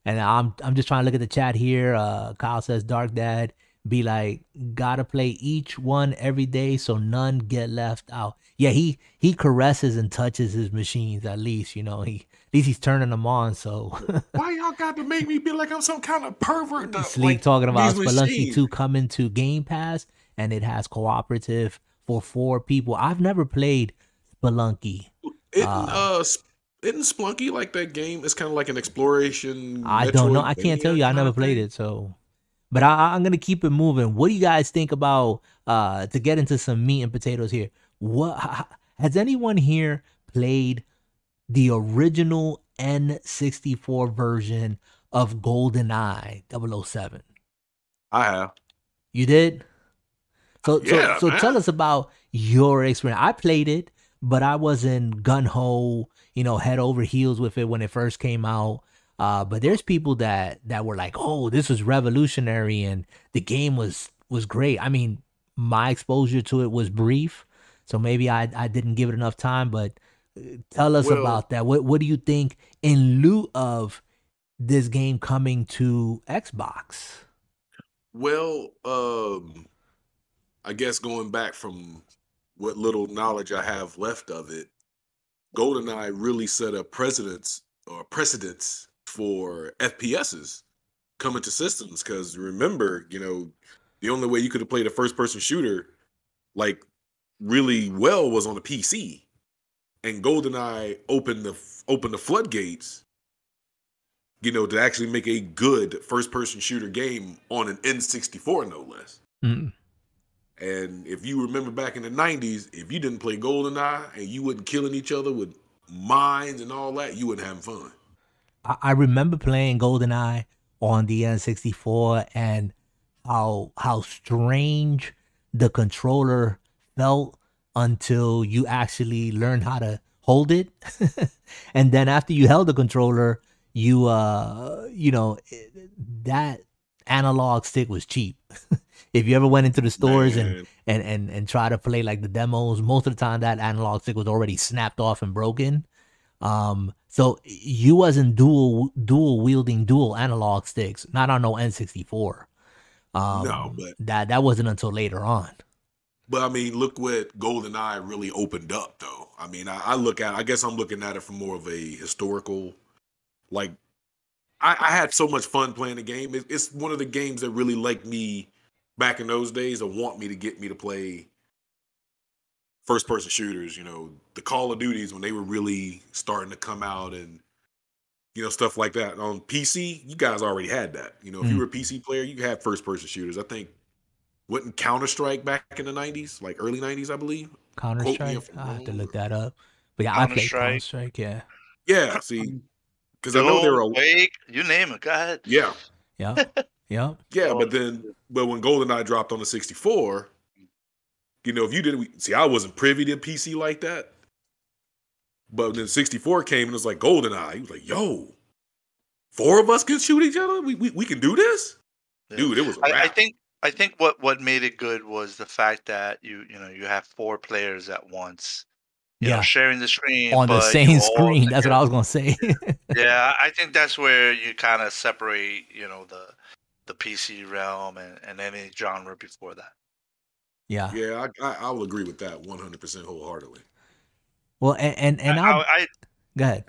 and I'm I'm just trying to look at the chat here. Uh, Kyle says, "Dark Dad, be like, gotta play each one every day so none get left out." Yeah, he he caresses and touches his machines. At least you know he least he's turning them on. So Why y'all got to make me be like I'm some kind of pervert? Sleek like, talking about Spelunky 2 coming to Game Pass, and it has cooperative for four people. I've never played Spelunky. Isn't Uh, uh, isn't Splunky like that game? It's kind of like an exploration. I don't know. I can't tell you. I never played it, so. But I, I'm gonna keep it moving. What do you guys think about uh to get into some meat and potatoes here? What has anyone here played the original N64 version of GoldenEye 007? I have. You did? So Yeah, so so tell us about your experience. I played it, but I wasn't gun ho, you know, head over heels with it when it first came out. Uh, but there's people that that were like, "Oh, this was revolutionary," and the game was was great. I mean, my exposure to it was brief, so maybe I I didn't give it enough time. But tell us Well- about that. What what do you think in lieu of this game coming to Xbox? Well, um, I guess going back from what little knowledge I have left of it, GoldenEye really set a precedence or precedence for FPSs coming to systems. Because remember, you know, the only way you could have played a first-person shooter like really well was on a PC, and GoldenEye opened the opened the floodgates you know, to actually make a good first person shooter game on an N64, no less. Mm. And if you remember back in the 90s, if you didn't play GoldenEye and you wasn't killing each other with mines and all that, you wasn't having fun. I, I remember playing GoldenEye on the N64, and how how strange the controller felt until you actually learn how to hold it. and then after you held the controller, you uh you know that analog stick was cheap. if you ever went into the stores and, and and and try to play like the demos, most of the time that analog stick was already snapped off and broken. Um, so you wasn't dual dual wielding dual analog sticks, not on no N64. Um, no, but that that wasn't until later on. But I mean, look what GoldenEye really opened up, though. I mean, I, I look at, I guess I'm looking at it from more of a historical, like, I, I had so much fun playing the game. It, it's one of the games that really like me back in those days, or want me to get me to play first person shooters. You know, the Call of Duties when they were really starting to come out, and you know stuff like that. On PC, you guys already had that. You know, if mm. you were a PC player, you had first person shooters. I think wasn't Counter Strike back in the nineties, like early nineties, I believe. Counter Strike. I have to look that up. But yeah, I played Counter Strike. Yeah. Yeah. See, um, because I know there were awake. you name it. Go ahead. Yeah. Yeah. Yeah. Yeah, but then, but when GoldenEye dropped on the sixty four, you know, if you didn't see, I wasn't privy to PC like that. But then 64 came and it was like GoldenEye. He was like, yo, four of us can shoot each other? We we, we can do this? Yeah. Dude, it was I, I, think I think what what made it good was the fact that you you know you have four players at once. You yeah, know, sharing the screen on the same screen. That's what I was gonna say. yeah, I think that's where you kind of separate, you know, the the PC realm and, and any genre before that. Yeah, yeah, I I, I will agree with that one hundred percent wholeheartedly. Well, and and, and I, I, I go ahead.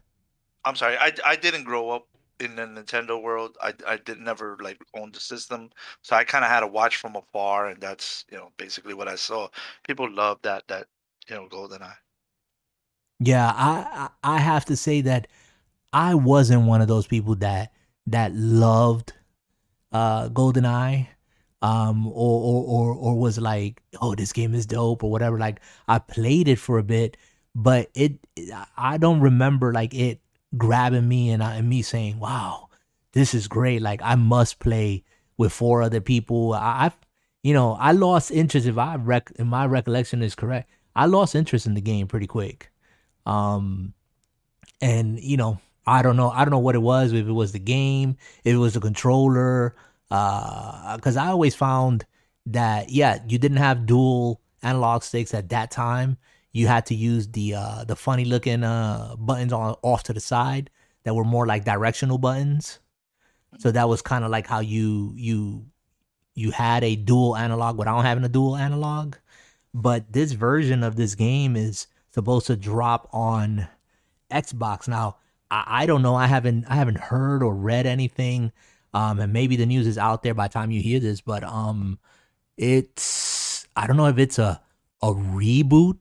I'm sorry, I I didn't grow up in the Nintendo world. I I did never like own the system, so I kind of had to watch from afar, and that's you know basically what I saw. People love that that you know GoldenEye. Yeah, I I have to say that I wasn't one of those people that that loved uh GoldenEye um or, or or or was like oh this game is dope or whatever like I played it for a bit but it I don't remember like it grabbing me and, I, and me saying, "Wow, this is great! Like I must play with four other people." I, have you know, I lost interest if I rec if my recollection is correct. I lost interest in the game pretty quick. Um, and you know, I don't know, I don't know what it was. If it was the game, if it was the controller, uh, because I always found that yeah, you didn't have dual analog sticks at that time you had to use the uh, the funny looking uh, buttons on off to the side that were more like directional buttons. So that was kind of like how you you you had a dual analog without having a dual analog. But this version of this game is supposed to drop on Xbox. Now, I, I don't know. I haven't I haven't heard or read anything. Um, and maybe the news is out there by the time you hear this, but um, it's I don't know if it's a a reboot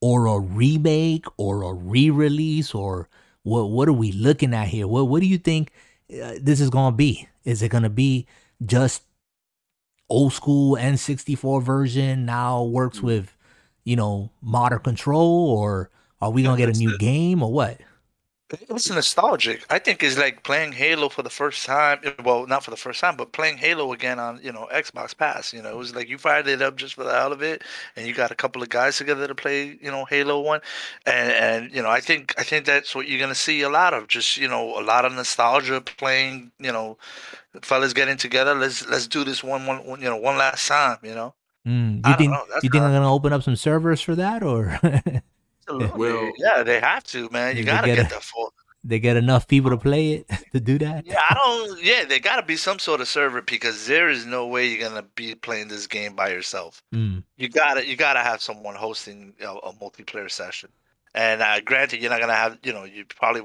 or a remake or a re-release or what what are we looking at here? What what do you think uh, this is going to be? Is it going to be just old school N64 version now works mm. with you know modern control or are we going to get a new game or what it's nostalgic. I think it's like playing Halo for the first time. Well, not for the first time, but playing Halo again on you know Xbox Pass. You know, it was like you fired it up just for the hell of it, and you got a couple of guys together to play you know Halo One, and and you know I think I think that's what you're gonna see a lot of. Just you know a lot of nostalgia playing. You know, fellas getting together. Let's let's do this one one, one you know one last time. You know. Mm, you think you think I'm gonna open up some servers for that or? Well, yeah, they have to, man. You gotta get, get the full. They get enough people to play it to do that. Yeah, I don't. Yeah, they gotta be some sort of server because there is no way you're gonna be playing this game by yourself. Mm. You gotta, you gotta have someone hosting a, a multiplayer session. And uh, granted, you're not gonna have, you know, you probably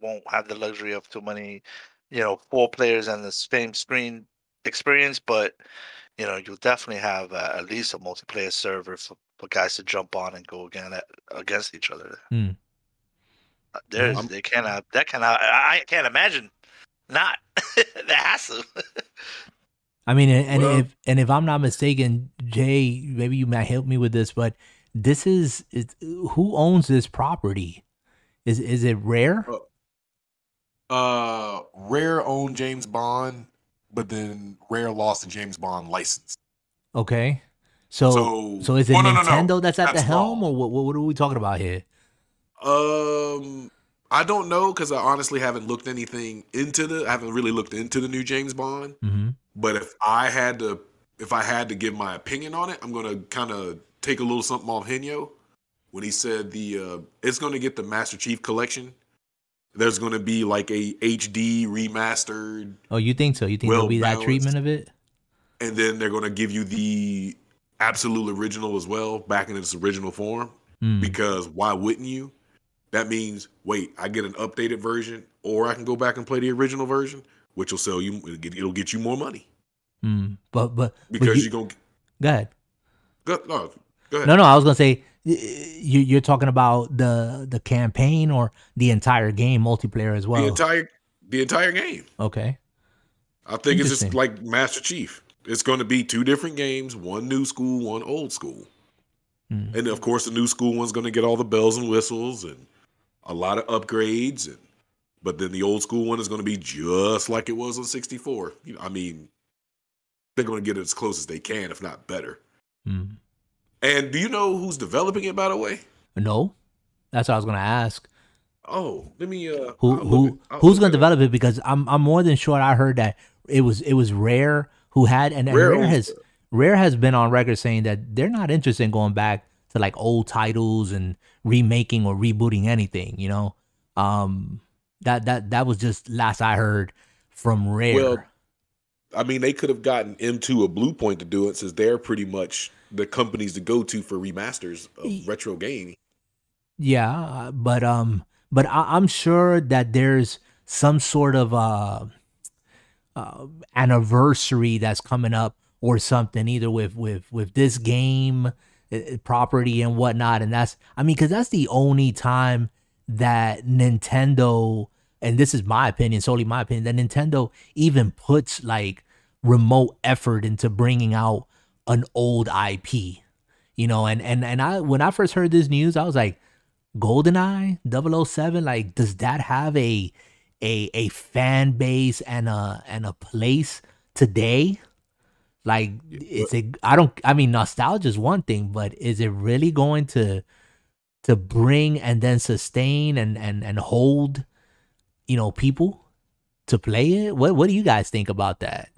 won't have the luxury of too many, you know, four players on the same screen experience, but you know, you'll definitely have uh, at least a multiplayer server for for guys to jump on and go again at, against each other. Mm. There's they cannot that cannot I can't imagine not that has to. I mean, and, well, if and if I'm not mistaken, Jay, maybe you might help me with this, but this is who owns this property? Is is it Rare? Uh, uh Rare owned James Bond, but then Rare lost the James Bond license. Okay. So so, So, is it Oh, no, no, Nintendo no. that's at the helm, wrong. or what, what? are we talking about here? Um, I don't know because I honestly haven't looked anything into the. I haven't really looked into the new James Bond. Mm-hmm. But if I had to, if I had to give my opinion on it, I'm gonna kind of take a little something off Henyo when he said the uh, it's gonna get the Master Chief collection. There's gonna be like a HD remastered, Oh, you think so? You think there'll be that treatment of it? and then they're gonna give you the absolute original as well, back in its original form. Hmm. Because why wouldn't you? That means wait, I get an updated version, or I can go back and play the original version, which will sell you. It'll get, you more money Hmm. But but but because you, you're gonna go ahead. go, no, go ahead. No, no, I was gonna say you you're talking about the the campaign or the entire game multiplayer as well. the entire the entire game. okay. I think it's just like Master Chief. It's going to be two different games, one new school, one old school. Hmm. And of course, the new school one's going to get all the bells and whistles and a lot of upgrades. And but then the old school one is going to be just like it was on 64. You know, I mean, they're going to get it as close as they can, if not better. Hmm. And do you know who's developing it, by the way? No, that's what I was gonna ask. Oh, let me. Uh, Who I'll who who's gonna develop it? Because I'm I'm more than sure I heard that it was it was Rare who had and, and Rare Rare, has. Rare has been on record saying that they're not interested in going back to like old titles and remaking or rebooting anything. You know, um, that that that was just last I heard from Rare. Well, I mean, they could have gotten into a Bluepoint to do it since they're pretty much the companies to go to for remasters of retro gaming. Yeah, uh, but um, but I, I'm sure that there's some sort of uh, uh, anniversary that's coming up or something, either with with with this game uh, uh, property and whatnot, and that's I mean, because that's the only time that Nintendo, and this is my opinion, solely my opinion, that Nintendo even puts like remote effort into bringing out an old IP. You know, and and and I when I first heard this news, I was like, GoldenEye 007, like, does that have a a a fan base and a and a place today? Like, is it? I don't. I mean, nostalgia is one thing, but is it really going to to bring and then sustain and and and hold, you know, people to play it? What What do you guys think about that?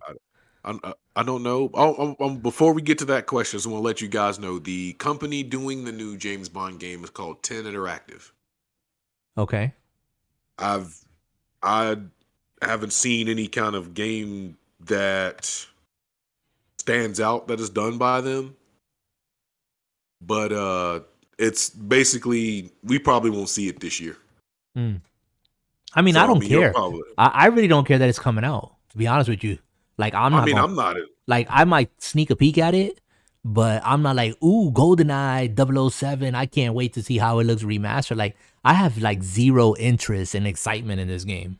I, I, I don't know. Oh, um, um, before we get to that question, I want to let you guys know the company doing the new James Bond game is called Ten Interactive. Okay. I've I haven't seen any kind of game that stands out that is done by them. But uh it's basically we probably won't see it this year. I mean, So, I don't you'll care. probably- I, I really don't care that it's coming out. To be honest with you, like I'm not. I mean, gonna- I'm not a, like I might sneak a peek at it, but I'm not like, ooh, GoldenEye 007. I can't wait to see how it looks remastered. Like I have like zero interest and excitement in this game.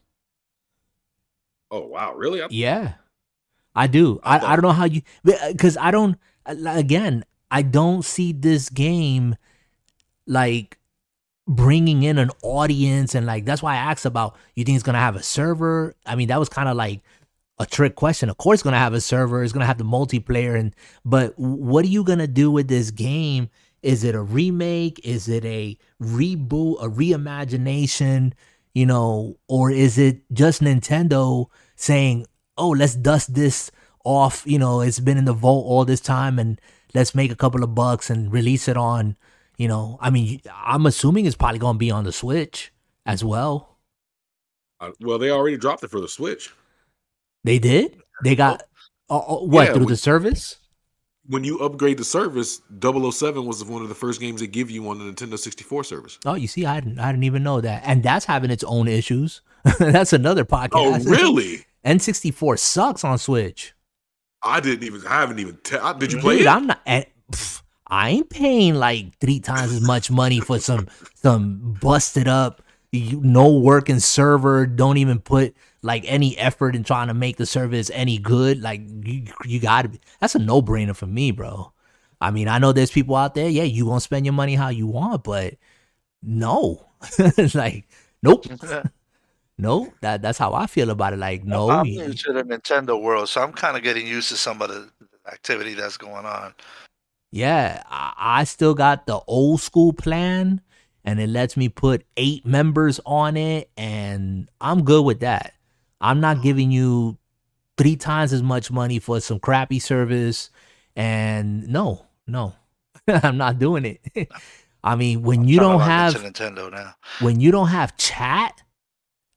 Oh wow, really? I, Yeah, I do. I I, I don't know how you because uh, I don't uh, again. I don't see this game like bringing in an audience and like that's why I asked about you think it's gonna have a server. I mean that was kind of like a trick question. Of course, it's gonna have a server. It's gonna have the multiplayer and but what are you gonna do with this game? Is it a remake? Is it a reboot? A reimagination? You know, or is it just Nintendo saying, "Oh, let's dust this off"? You know, it's been in the vault all this time, and let's make a couple of bucks and release it on. You know, I mean, I'm assuming it's probably gonna be on the Switch as well. I- well, they already dropped it for the Switch. They did. They got uh, uh, what Yeah, through we- the service? When you upgrade the service, 007 was one of the first games they give you on the Nintendo 64 service. Oh, you see, I didn't, I didn't even know that, and that's having its own issues. that's another podcast. Oh, really? N64 sucks on Switch. I didn't even. I haven't even. Te- I, did you play Dude, it? I'm not. And, pff, I ain't paying like three times as much money for some some busted up, you, no working server. Don't even put like any effort in trying to make the service any good. Like you, you got to. That's a no brainer for me, bro. I mean, I know there's people out there. Yeah, you gonna spend your money how you want, but no, like nope, no, that that's how I feel about it. Like, no, I'm new to the Nintendo world, so I'm kind of getting used to some of the activity that's going on. yeah, I, I still got the old school plan, and it lets me put eight members on it, and I'm good with that. I'm not giving you three times as much money for some crappy service, and no, no, I'm not doing it. I mean, when you Trying to don't have Nintendo now. when you don't have chat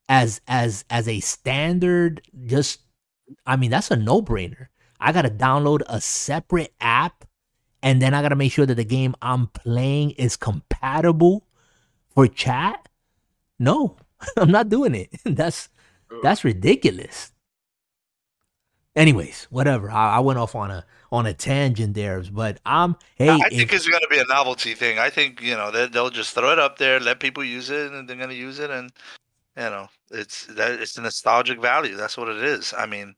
as as as a standard just i mean that's a no-brainer i gotta download a separate app and then i gotta make sure that the game i'm playing is compatible for chat no i'm not doing it that's that's ridiculous anyways whatever I, I went off on a on a tangent there but i'm hey I if- think it's going to be a novelty thing. I think you know they, they'll just throw it up there, let people use it, and they're going to use it, and you know it's that it's a nostalgic value. That's what it is. I mean,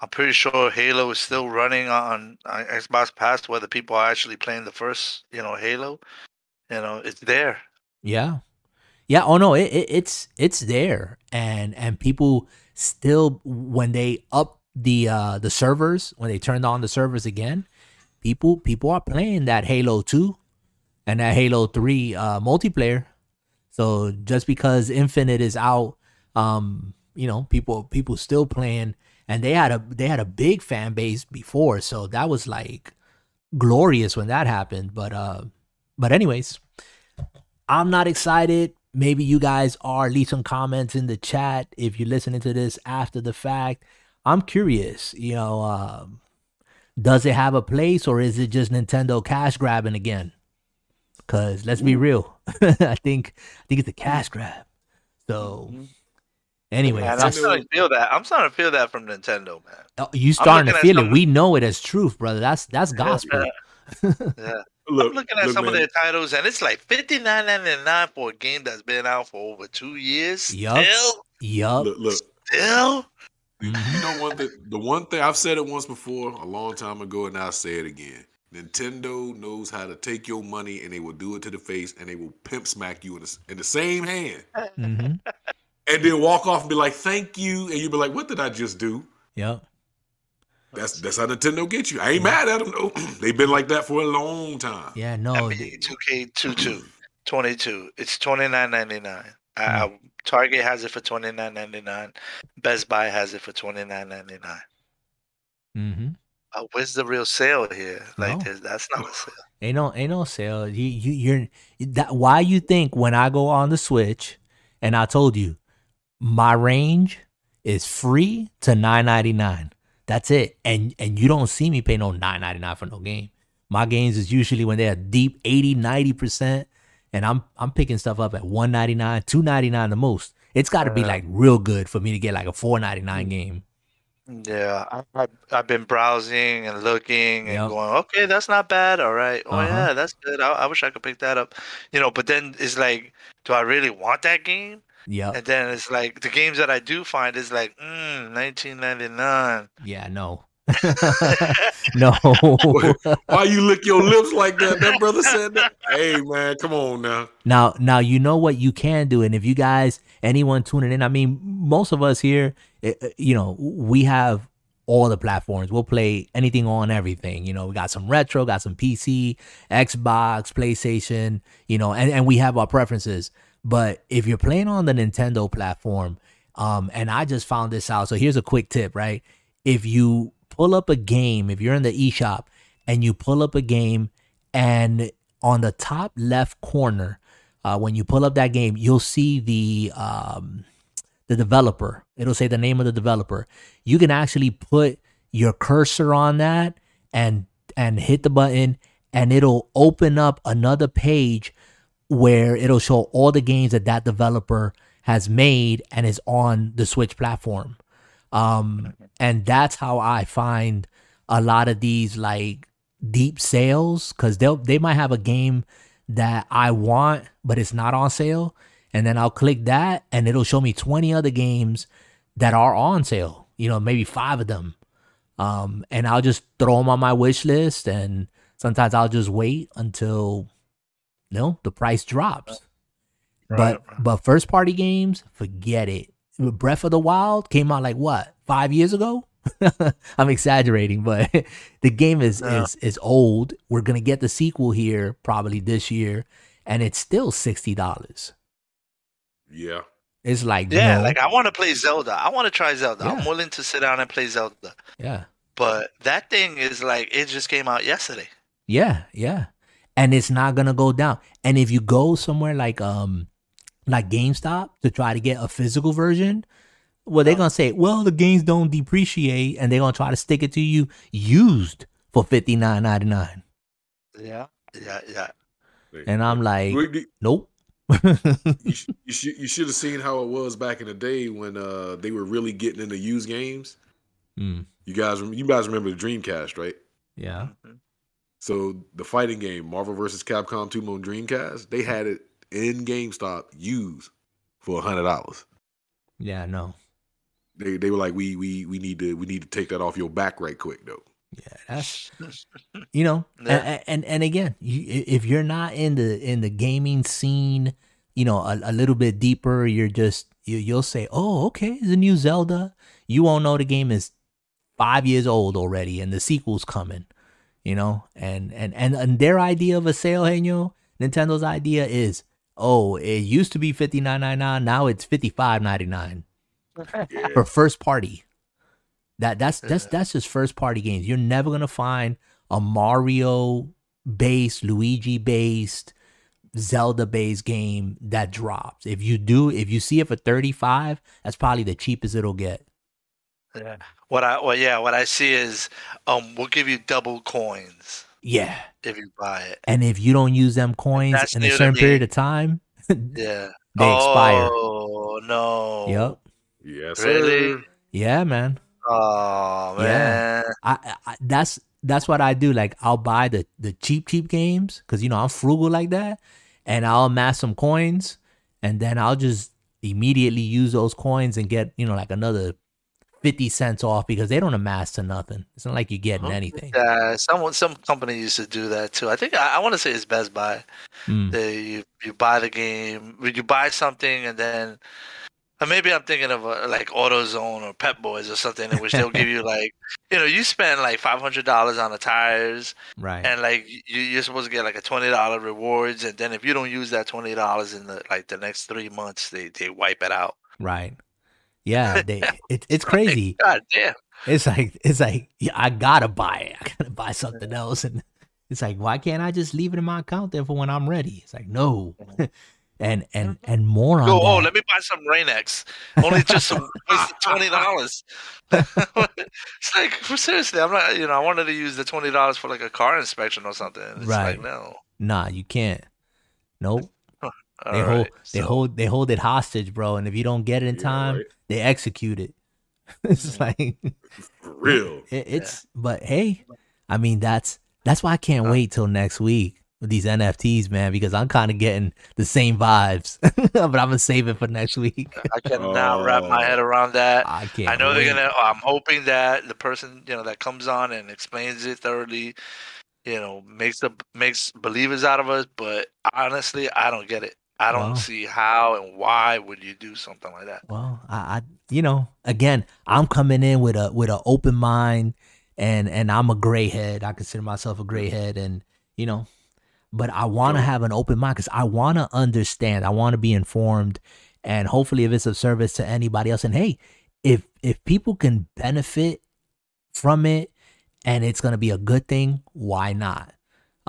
I'm pretty sure Halo is still running on, on Xbox Pass, whether people are actually playing the first, you know, Halo. You know, it's there. Yeah. Yeah, oh no, it, it it's it's there. And and people still when they up the uh the servers, when they turned on the servers again, people people are playing that Halo 2 and that Halo 3 uh multiplayer. So just because Infinite is out, um, you know, people people still playing and they had a they had a big fan base before, so that was like glorious when that happened. But uh but anyways, I'm not excited. Maybe you guys are. Leave some comments in the chat if you're listening to this after the fact. I'm curious, you know, um, does it have a place or is it just Nintendo cash grabbing again? Cause let's be real, I think I think it's a cash grab. So, anyway, And I'm that's- starting to feel that. I'm starting to feel that from Nintendo, man. oh, you starting to feel it. some- We know it as truth, brother. That's that's gospel. Yeah. Look, I'm looking at look, some of man, their titles, and it's like fifty nine ninety nine for a game that's been out for over two years. Yup. Still, Yup. Look, look. still. You Mhm. know one thing. The one thing I've said it once before, a long time ago, and I'll say it again. Nintendo knows how to take your money, and they will do it to the face, and they will pimp smack you in the, in the same hand, Mhm. and then walk off and be like, "Thank you," and you'll be like, "What did I just do?" Yup. That's that's how Nintendo gets you. I ain't mad at them though. They've been like that for a long time. Yeah. No. NBA 2K22 22. It's twenty nine ninety nine. Hmm. Uh, Target has it for twenty nine ninety nine. Best Buy has it for twenty nine ninety nine. Mm-hmm. Uh, where's the real sale here? Like No. there's- that's not a sale. Ain't no ain't no sale. You you you're that why you think when I go on the Switch and I told you my range is free to nine ninety nine. That's it. And and you don't see me pay no nine ninety nine for no game. My games is usually when they're deep 80, 90%. And I'm I'm picking stuff up at 199, 299 the most. It's gotta be like real good for me to get like a 499 game. Yeah, I, I've been browsing and looking and Yep. going, okay, that's not bad. All right. Oh, Uh-huh. yeah, that's good. I, I wish I could pick that up. You know, but then it's like, do I really want that game? Yep. And then it's like, the games that I do find is like, mm, 1999. Yeah, no. no. Why you lick your lips like that? That brother said that. Hey man, come on now. Now, now you know what you can do, and if you guys, anyone tuning in, I mean, most of us here, eh, eh, you know, we have all the platforms. We'll play anything on everything. You know, we got some retro, got some PC, Xbox, PlayStation. You know, and and we have our preferences. But if you're playing on the Nintendo platform, um, and I just found this out, so here's a quick tip, right? If you pull up a game, if you're in the eShop and you pull up a game and on the top left corner, uh, when you pull up that game, you'll see the um, the developer. It'll say the name of the developer. You can actually put your cursor on that and and hit the button, and it'll open up another page where it'll show all the games that that developer has made and is on the Switch platform. Um, and that's how I find a lot of these like deep sales because they'll they might have a game that I want, but it's not on sale. And then I'll click that and it'll show me 20 other games that are on sale, you know, maybe five of them. Um, and I'll just throw them on my wish list. And sometimes I'll just wait until, you know, the price drops. But but first party games, forget it. Breath of the Wild came out like what five years ago. I'm exaggerating, but the game is Yeah. is is old. We're gonna get the sequel here probably this year, and it's still sixty dollars. Yeah. It's like Yeah, no, like I want to play Zelda. I want to try Zelda. I'm willing to sit down and play Zelda. yeah, But that thing is like it just came out yesterday. yeah, yeah, and it's not gonna go down. And if you go somewhere like um like GameStop to try to get a physical version, well, they're gonna say, well, the games don't depreciate, and they're gonna try to stick it to you used for fifty nine ninety nine. Yeah, yeah, yeah. And I'm like, nope. you, sh- you should you should have seen how it was back in the day when uh they were really getting into used games. Mm, You guys, you guys remember the Dreamcast, right? yeah. So the fighting game Marvel vs. Capcom 2 on Dreamcast, they had it in GameStop used for a hundred dollars. Yeah, no. They they were like, we we we need to we need to take that off your back right quick though. Yeah, that's you know, Yeah. and, and and again, you, if you're not in the in the gaming scene, you know, a, a little bit deeper, you're just you, you'll say, "Oh, okay, it's a new Zelda." You won't know the game is five years old already, and the sequel's coming. You know, and and and, and their idea of a sale, hey Henyo, Nintendo's idea is, "Oh, it used to be fifty nine ninety nine, now it's fifty five ninety nine Yeah. for first party. That that's that's that's just first party games. You're never gonna find a Mario based, Luigi based, Zelda based game that drops. If you do, if you see it for 35, that's probably the cheapest it'll get. Yeah. What I well yeah, what I see is um we'll give you double coins Yeah. if you buy it. And if you don't use them coins That's in a certain period of time, Yeah. they expire. Oh no. Yep. Yes, Really? sir. Yeah, man. Oh Yeah. man. I, I that's that's what I do. Like I'll buy the the cheap cheap games because you know I'm frugal like that, and I'll amass some coins, and then I'll just immediately use those coins and get you know like another fifty cents off because they don't amass to nothing. It's not like you're getting Huh? anything. Yeah, someone some company used to do that too. I think I, I want to say it's Best Buy. Mm. They you, you buy the game, you buy something, and then or maybe I'm thinking of uh like AutoZone or Pep Boys or something, in which they'll give you like you know you spend like five hundred dollars on the tires, Right. and like you, you're supposed to get like a twenty dollar rewards, and then if you don't use that twenty dollars in the like the next three months, they they wipe it out. right. Yeah. They. It, it's crazy. God damn. It's like it's like yeah, I gotta buy it. I gotta buy something else, and it's like why can't I just leave it in my account there for when I'm ready? It's like no, and and mm-hmm. and more on Go, oh, let me buy some Rain-X. Only just of twenty dollars. it's like seriously, I'm not. You know, I wanted to use the twenty dollars for like a car inspection or something. It's Right. like no. Nah, you can't. Nope. All they right, hold they hold they hold it hostage, bro. And if you don't get it in Yeah, time, right. they execute it. it's like For real. it, it's but hey, I mean that's that's why I can't Uh, wait till next week with these NFTs, man, because I'm kind of getting the same vibes. but I'm gonna save it for next week. I cannot wrap my head around that. I can't. I know wait. they're gonna. I'm hoping that the person you know that comes on and explains it thoroughly, you know, makes the makes believers out of us. But honestly, I don't get it. I don't Wow. see how and why would you do something like that. Well, I, I you know, again, I'm coming in with a with an open mind and and I'm a gray head. I consider myself a gray head and you know, but I want to have an open mind cuz I want to understand. I want to be informed and hopefully if it's of service to anybody else and hey, if if people can benefit from it and it's going to be a good thing, why not?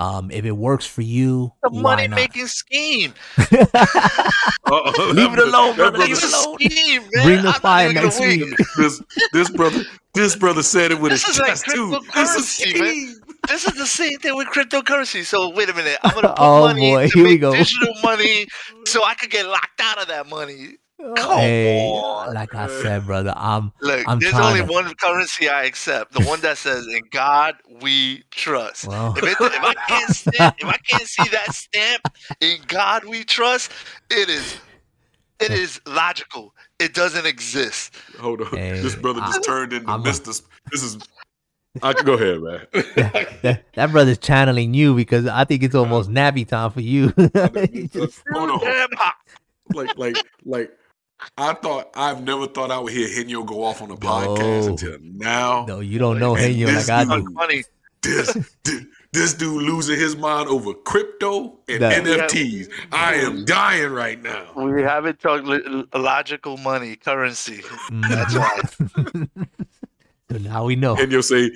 Um, if it works for you, The money not? making scheme. Leave it alone, that brother, brother leave it alone. scheme, man. Bring the I'm not fire even gonna next wait. week. This this brother this brother said it with This his is like chest too. This is cryptocurrency, man. scheme. This is the same thing with cryptocurrency. So wait a minute, I'm gonna put Oh, money boy, to here we make go. digital money, so I could get locked out of that money. Come hey, on. like I said, brother, I'm Look, I'm there's only to- one currency I accept: the one that says "In God We Trust." well. If, it, if I can't stamp, if I can't see that stamp "In God We Trust," it is it is logical. It doesn't exist. Hold on. Hey, this brother just I- turned into I'm Mr. Sp- This is I can go ahead, man. that, that brother's channeling you because I think it's almost uh, nappy time for you. Just- Hold on. Like like like I thought I've never thought I would hear Henyo go off on a podcast No. until now. No, you don't know And Henyo this like I dude- do. Funny. This, this this dude losing his mind over crypto and No. NFTs. I am dying right now. We haven't talked logical money, currency. Mm-hmm. That's why. so now we know. Henyo say,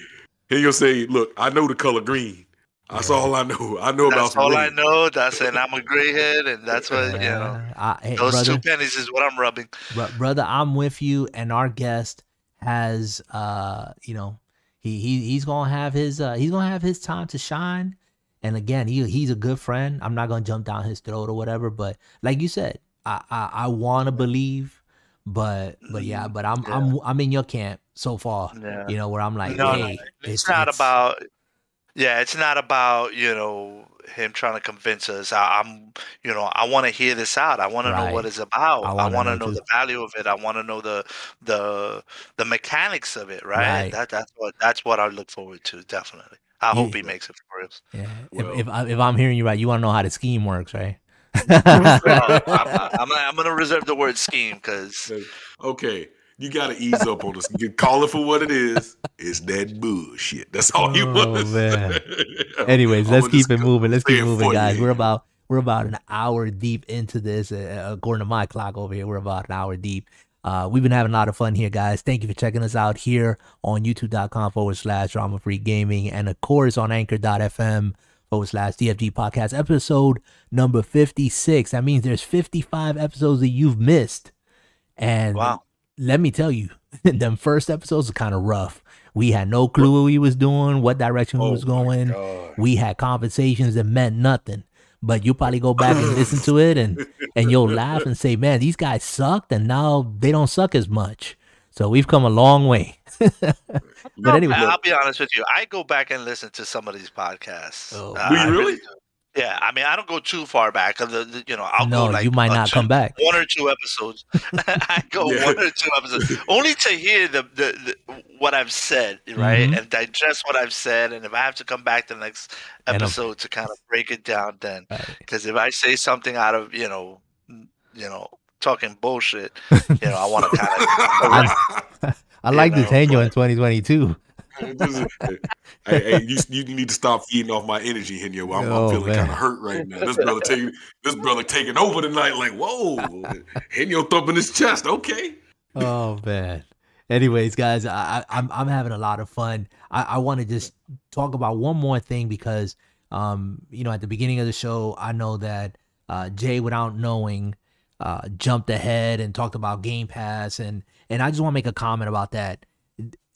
Henyo say, look, I know the color green. That's all I know. I know about That's all I know. That's and I'm a gray head, and that's what you know. Yeah, I, hey, Those brother, two pennies is what I'm rubbing. Bro- brother, I'm with you, and our guest has, uh, you know, he he he's gonna have his uh he's gonna have his time to shine. And again, he he's a good friend. I'm not gonna jump down his throat or whatever, but like you said, I I, I want to believe, but but yeah, but I'm I'm I'm in your camp so far. Yeah. You know where I'm like, No, hey, It's, not about. Yeah, it's not about you know him trying to convince us. I, I'm, you know, I want to hear this out. I want to know what it's about. I I wanna know know the value of it. I want to know the the the mechanics of it. Right. Right. That that's what that's what I look forward to. Definitely. I You- hope he makes it for us. Yeah. Well- if if, I, if I'm hearing you right, you want to know how the scheme works, right? No, I'm, I'm, I'm going to reserve the word scheme because Okay, you got to ease up on this. You can call it for what it is. It's that bullshit. That's all you Oh, want man. Anyways, let's keep it moving. Let's keep moving, guys. you. We're about we're about an hour deep into this. Uh, according to my clock over here, we're about an hour deep. Uh, we've been having a lot of fun here, guys. Thank you for checking us out here on youtube.com forward slash drama free gaming and of course on anchor.fm forward slash DFG podcast episode number 56. That means there's 55 episodes that you've missed. And wow. Let me tell you, them first episodes are kind of rough. We had no clue what we was doing, what direction we Oh was going. God. We had conversations that meant nothing. But you'll probably go back and listen to it and and you'll laugh and say, Man, these guys sucked and now they don't suck as much. So we've come a long way. No, anyway- I'll be honest with you. I go back and listen to some of these podcasts. Oh. Uh, Do you really? Do. Yeah, I mean, I don't go too far back. The, the- you know, I'll no, go like you might not two- come back. One or two episodes. I go Yeah. one or two episodes only to hear the, the, the what I've said, right, Mhm. and digest what I've said. And if I have to come back to the next episode to kind of break it down, then Right. because if I say something out of you know, you know, talking bullshit, you know, I want to kind of. I like know, this Henyo in 2022. Hey, hey, you, you need to stop feeding off my energy, Henyo. I'm, Oh, I'm feeling kind of hurt right now. This brother taking this brother taking over tonight. Like, whoa, Henyo thumping his chest. Okay, oh man. Anyways, guys, I I'm I'm having a lot of fun. I, I want to just talk about one more thing because um, you know, at the beginning of the show, I know that uh Jay without knowing uh jumped ahead and talked about Game Pass and and I just want to make a comment about that.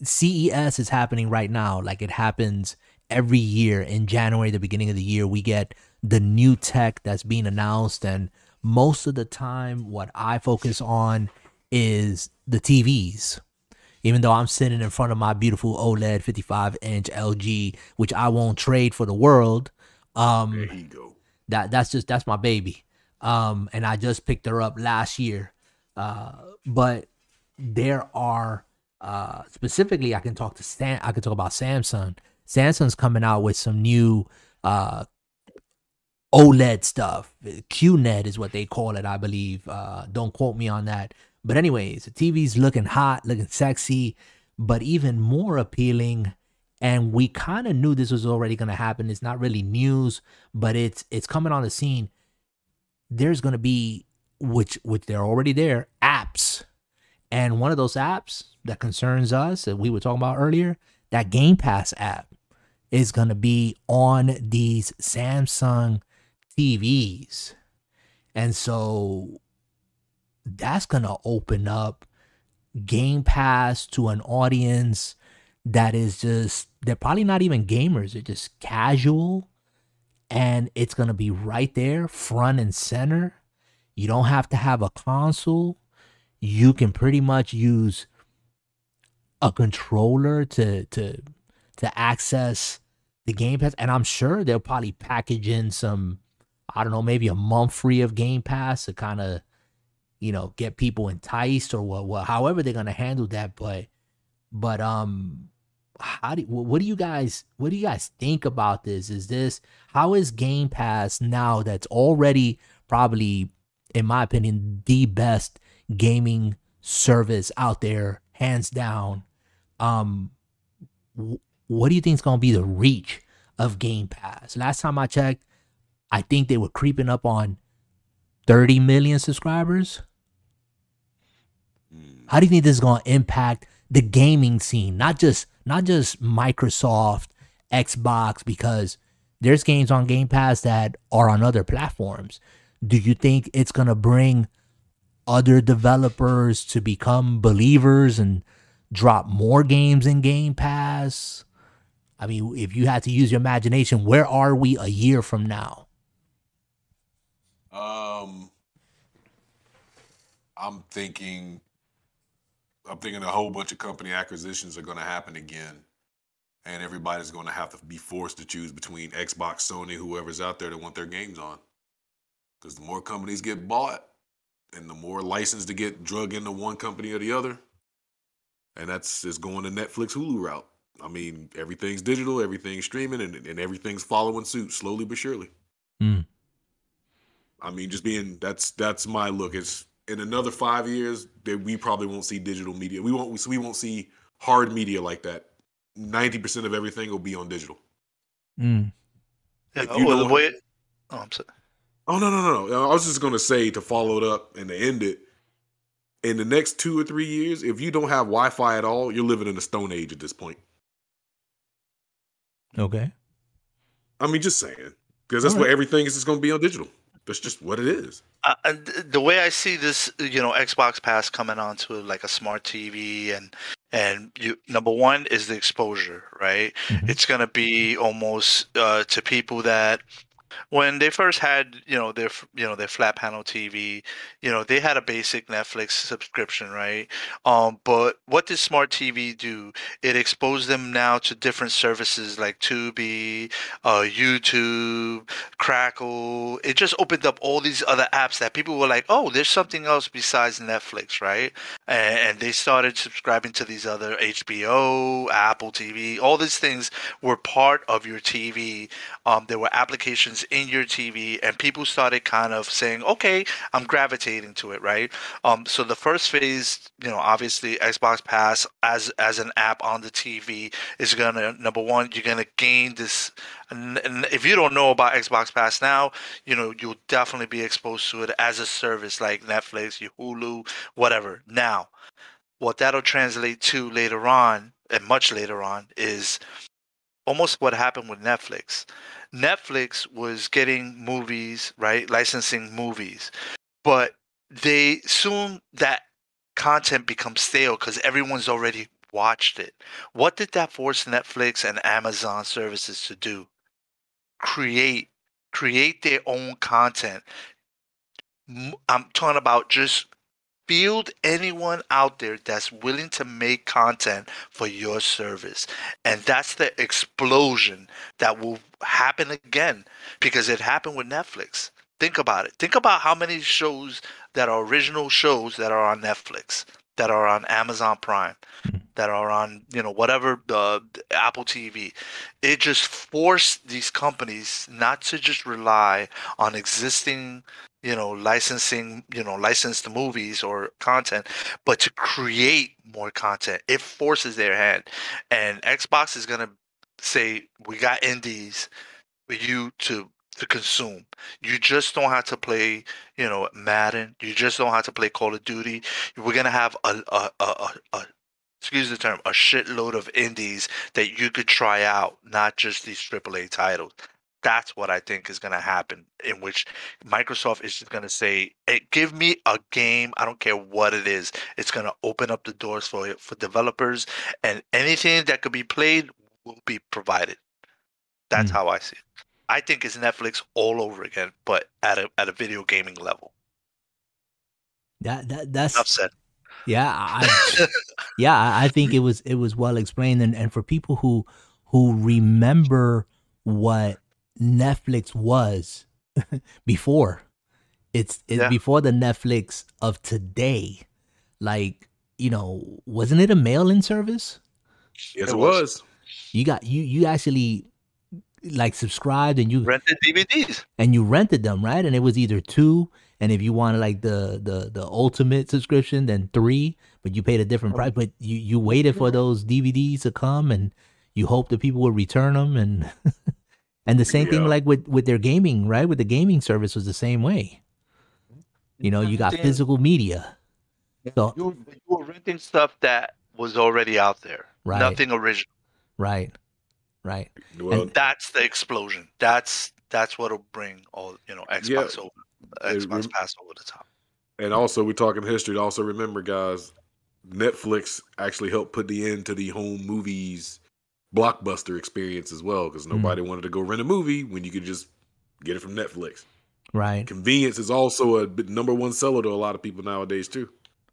CES is happening right now, like it happens every year in January, the beginning of the year, we get the new tech that's being announced and most of the time what I focus on is the TVs. Even though I'm sitting in front of my beautiful OLED 55 inch LG, which I won't trade for the world, um, there you go. that that's just that's my baby. Um, and I just picked her up last year. Uh, but there are uh specifically I can talk to Sam I can talk about Samsung. Samsung's coming out with some new uh OLED stuff. QNED is what they call it, I believe. Uh don't quote me on that. But anyways, the TV's looking hot, looking sexy, but even more appealing and we kind of knew this was already going to happen. It's not really news, but it's it's coming on the scene. There's going to be which which they're already there, apps. And one of those apps that concerns us that we were talking about earlier, that Game Pass app is going to be on these Samsung TVs. And so that's going to open up Game Pass to an audience that is just, they're probably not even gamers, they're just casual. And it's going to be right there, front and center. You don't have to have a console. You can pretty much use a controller to to to access the Game Pass, and I'm sure they'll probably package in some, I don't know, maybe a month free of Game Pass to kind of, you know, get people enticed or what, what, however they're gonna handle that. But, but um, how do what do you guys what do you guys think about this? Is this how is Game Pass now that's already probably, in my opinion, the best gaming service out there, hands down. Um, wh- what do you think is going to be the reach of Game Pass? Last time I checked, I think they were creeping up on 30 million subscribers. How do you think this is going to impact the gaming scene? Not just not just Microsoft, Xbox because there's games on Game Pass that are on other platforms. Do you think it's going to bring other developers to become believers and drop more games in Game Pass? I mean, if you had to use your imagination, where are we a year from now? Um, I'm thinking, I'm thinking a whole bunch of company acquisitions are going to happen again, and everybody's going to have to be forced to choose between Xbox, Sony, whoever's out there to want their games on. Because the more companies get bought, and the more license to get drug into one company or the other, and that's just going the Netflix, Hulu route. I mean, everything's digital, everything's streaming, and, and everything's following suit slowly but surely. Mm. I mean, just being that's that's my look. It's in another five years that we probably won't see digital media. We won't we won't see hard media like that. Ninety percent of everything will be on digital. Mm. Yeah, If you well, the don't- oh, I'm sorry. Oh no no no no! I was just gonna say to follow it up and to end it. In the next two or three years, if you don't have Wi-Fi at all, you're living in the Stone Age at this point. Okay. I mean, just saying, because that's All what everything is just gonna be on digital. That's just what it is. Uh, and the way I see this, you know, Xbox Pass coming onto like a smart TV and and you number one is the exposure, right? Mhm. It's gonna be almost uh, to people that when they first had, you know, their you know their flat panel TV, you know, they had a basic Netflix subscription, right? Um, but what did smart TV do? It exposed them now to different services like Tubi, uh, YouTube, Crackle. It just opened up all these other apps that people were like, oh, there's something else besides Netflix, right? And, and they started subscribing to these other HBO, Apple TV. All these things were part of your TV. Um, there were applications in your TV, and people started kind of saying, okay, I'm gravitating to it, right? Um, so the first phase, you know, obviously Xbox Pass as as an app on the TV is gonna number one, you're gonna gain this. And, and if you don't know about Xbox Pass now, you know you'll definitely be exposed to it as a service like Netflix, Hulu, whatever. Now, what that'll translate to later on, and much later on, is almost what happened with Netflix. Netflix was getting movies, right? Licensing movies. But they soon that content becomes stale because everyone's already watched it. What did that force Netflix and Amazon services to do? Create create their own content. I'm talking about just field anyone out there that's willing to make content for your service. And that's the explosion that will happen again because it happened with Netflix. Think about it. Think about how many shows that are original shows that are on Netflix, that are on Amazon Prime, that are on, you know, whatever uh, Apple TV. It just forced these companies not to just rely on existing you know licensing you know licensed movies or content but to create more content. It forces their hand. And xbox is going to say we got indies for you to to consume. You just don't have to play you know madden. You just don't have to play call of duty. We're to have a, a, a, a excuse the term a shitload of indies that you could try out not just these aaa titles that's what I think is going to happen. In which Microsoft is just going to say, hey, "Give me a game. I don't care what it is. It's going to open up the doors for for developers, and anything that could be played will be provided." That's Mm. how I see it. I think it's Netflix all over again, but at a at a video gaming level. That that that's said. Yeah. I, yeah, I I think it was it was well explained, and and for people who who remember what Netflix was before, it's it's Yeah. before the Netflix of today. Like you know, wasn't it a mail-in service? Yes, It it was. was. You got you you actually like subscribed and you rented DVDs and you rented them, right? And it was either two, and if you wanted like the the the ultimate subscription, then three, but you paid a different price. But you you waited for mm-hmm. those DVDs to come, and you hope that people would return them, and and the same thing like with with their gaming, right? With the gaming service was the same way. Mm-hmm. You know, you got physical media, So- you, were- you were renting stuff that was already out there. Right. Nothing original. right? Right. Well, And- That's the explosion. That's that's what'll bring all you know Xbox over, It Xbox rem- Pass over the top. and also we're talking history. Also remember, guys, Netflix actually helped put the end to the home movies blockbuster experience as well, because Mm. nobody wanted to go rent a movie when you could just get it from Netflix. Right. Convenience is also a number one seller to a lot of people nowadays too.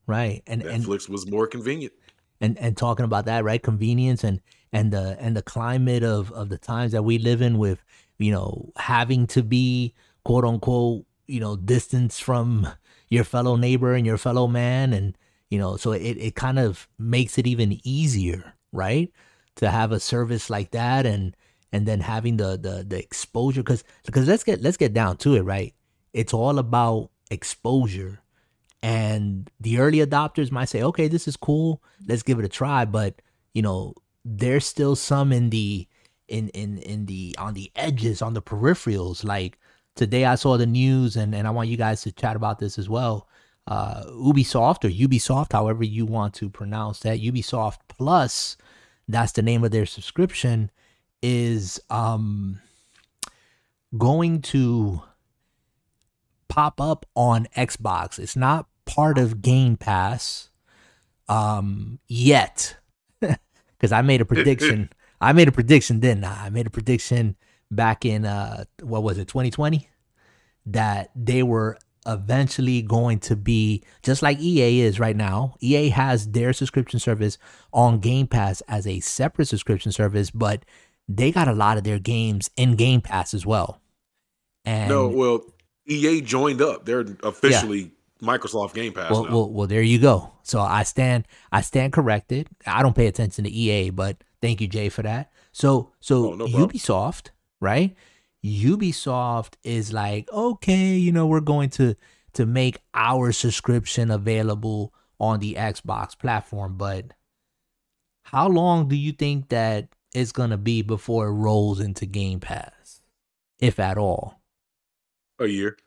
Right. And and Netflix was more convenient. and and talking about that right convenience and and the and the climate of of the times that we live in with you know having to be quote unquote you know distance from your fellow neighbor and your fellow man and you know so it, it kind of makes it even easier right? To have a service like that and and then having the the the exposure because because let's get let's get down to it right? It's all about exposure. And the early adopters might say okay this is cool. Let's give it a try. But you know there's still some in the in in in the on the edges on the peripherals like today i saw the news and and i want you guys to chat about this as well uh ubisoft or ubisoft however you want to pronounce that ubisoft plus that's the name of their subscription is um going to pop up on Xbox. It's not part of Game Pass um yet. Cuz I made a prediction. I made a prediction didn't I? I made a prediction back in uh what was it 2020 that they were eventually going to be just like EA is right now. EA has their subscription service on Game Pass as a separate subscription service, but they got a lot of their games in Game Pass as well. And no, well, EA joined up. They're officially Microsoft Game Pass well, now. well, well, there you go. So I stand, I stand corrected. I don't pay attention to EA, but thank you, Jay, for that. So, so Oh, no. Ubisoft, right? Ubisoft is like, okay, you know, we're going to to make our subscription available on the Xbox platform, but how long do you think that it's gonna be before it rolls into Game Pass, if at all? a year.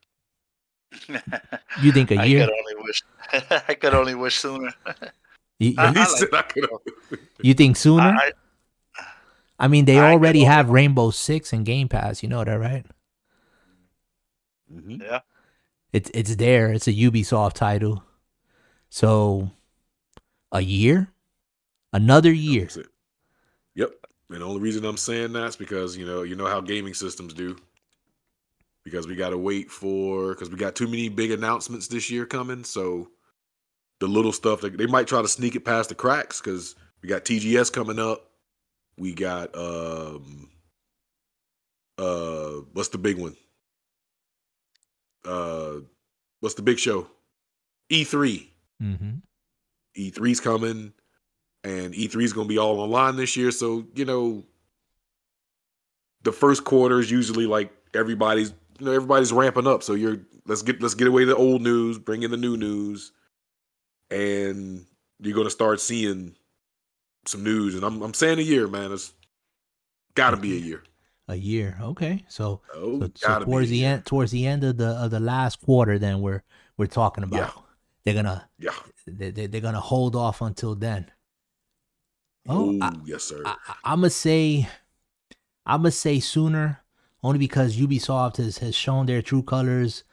You think a year? I could only wish. I could only wish sooner. You, I- He I said I could. you think sooner? I, I mean, they I already have Rainbow Six and Game Pass. You know that, right? Mhm. yeah, It's it's there. It's a Ubisoft title. So, a year, another year. That's it. Yep. And the only reason I'm saying that's because you know you know how gaming systems do. Because we got to wait for because we got too many big announcements this year coming. So the little stuff that they might try to sneak it past the cracks because we got TGS coming up. We got um uh what's the big one? Uh what's the big show? E E3. Mm-hmm. E3's coming, and E3's going to be all online this year. So you know, the first quarter is usually like everybody's you know everybody's ramping up. So you're let's get let's get away the old news, bring in the new news, and you're going to start seeing some news. And I'm I'm saying a year, man. It's got to be a year. A year. Okay. So, Oh, so, so towards the end, towards the end of the of the last quarter, then we're we're talking about. Yeah. They're gonna Yeah. they, they, they're gonna hold off until then. Oh, Oh, I- yes, sir. I, I'm gonna say, I'm gonna say sooner, only because Ubisoft has, has shown their true colors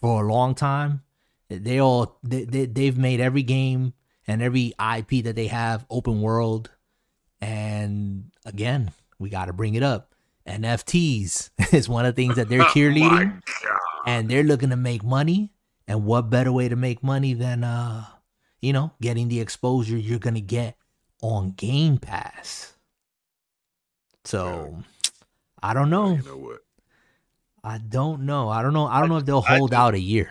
for a long time. They all they, they they've made every game and every IP that they have open world, and again, we got to bring it up. NFTs is one of the things that they're Oh, cheerleading, and they're looking to make money. And what better way to make money than uh, you know, getting the exposure you're gonna get on Game Pass. So I don't know. You know what? I don't know. I don't know. I don't know if they'll hold out a year.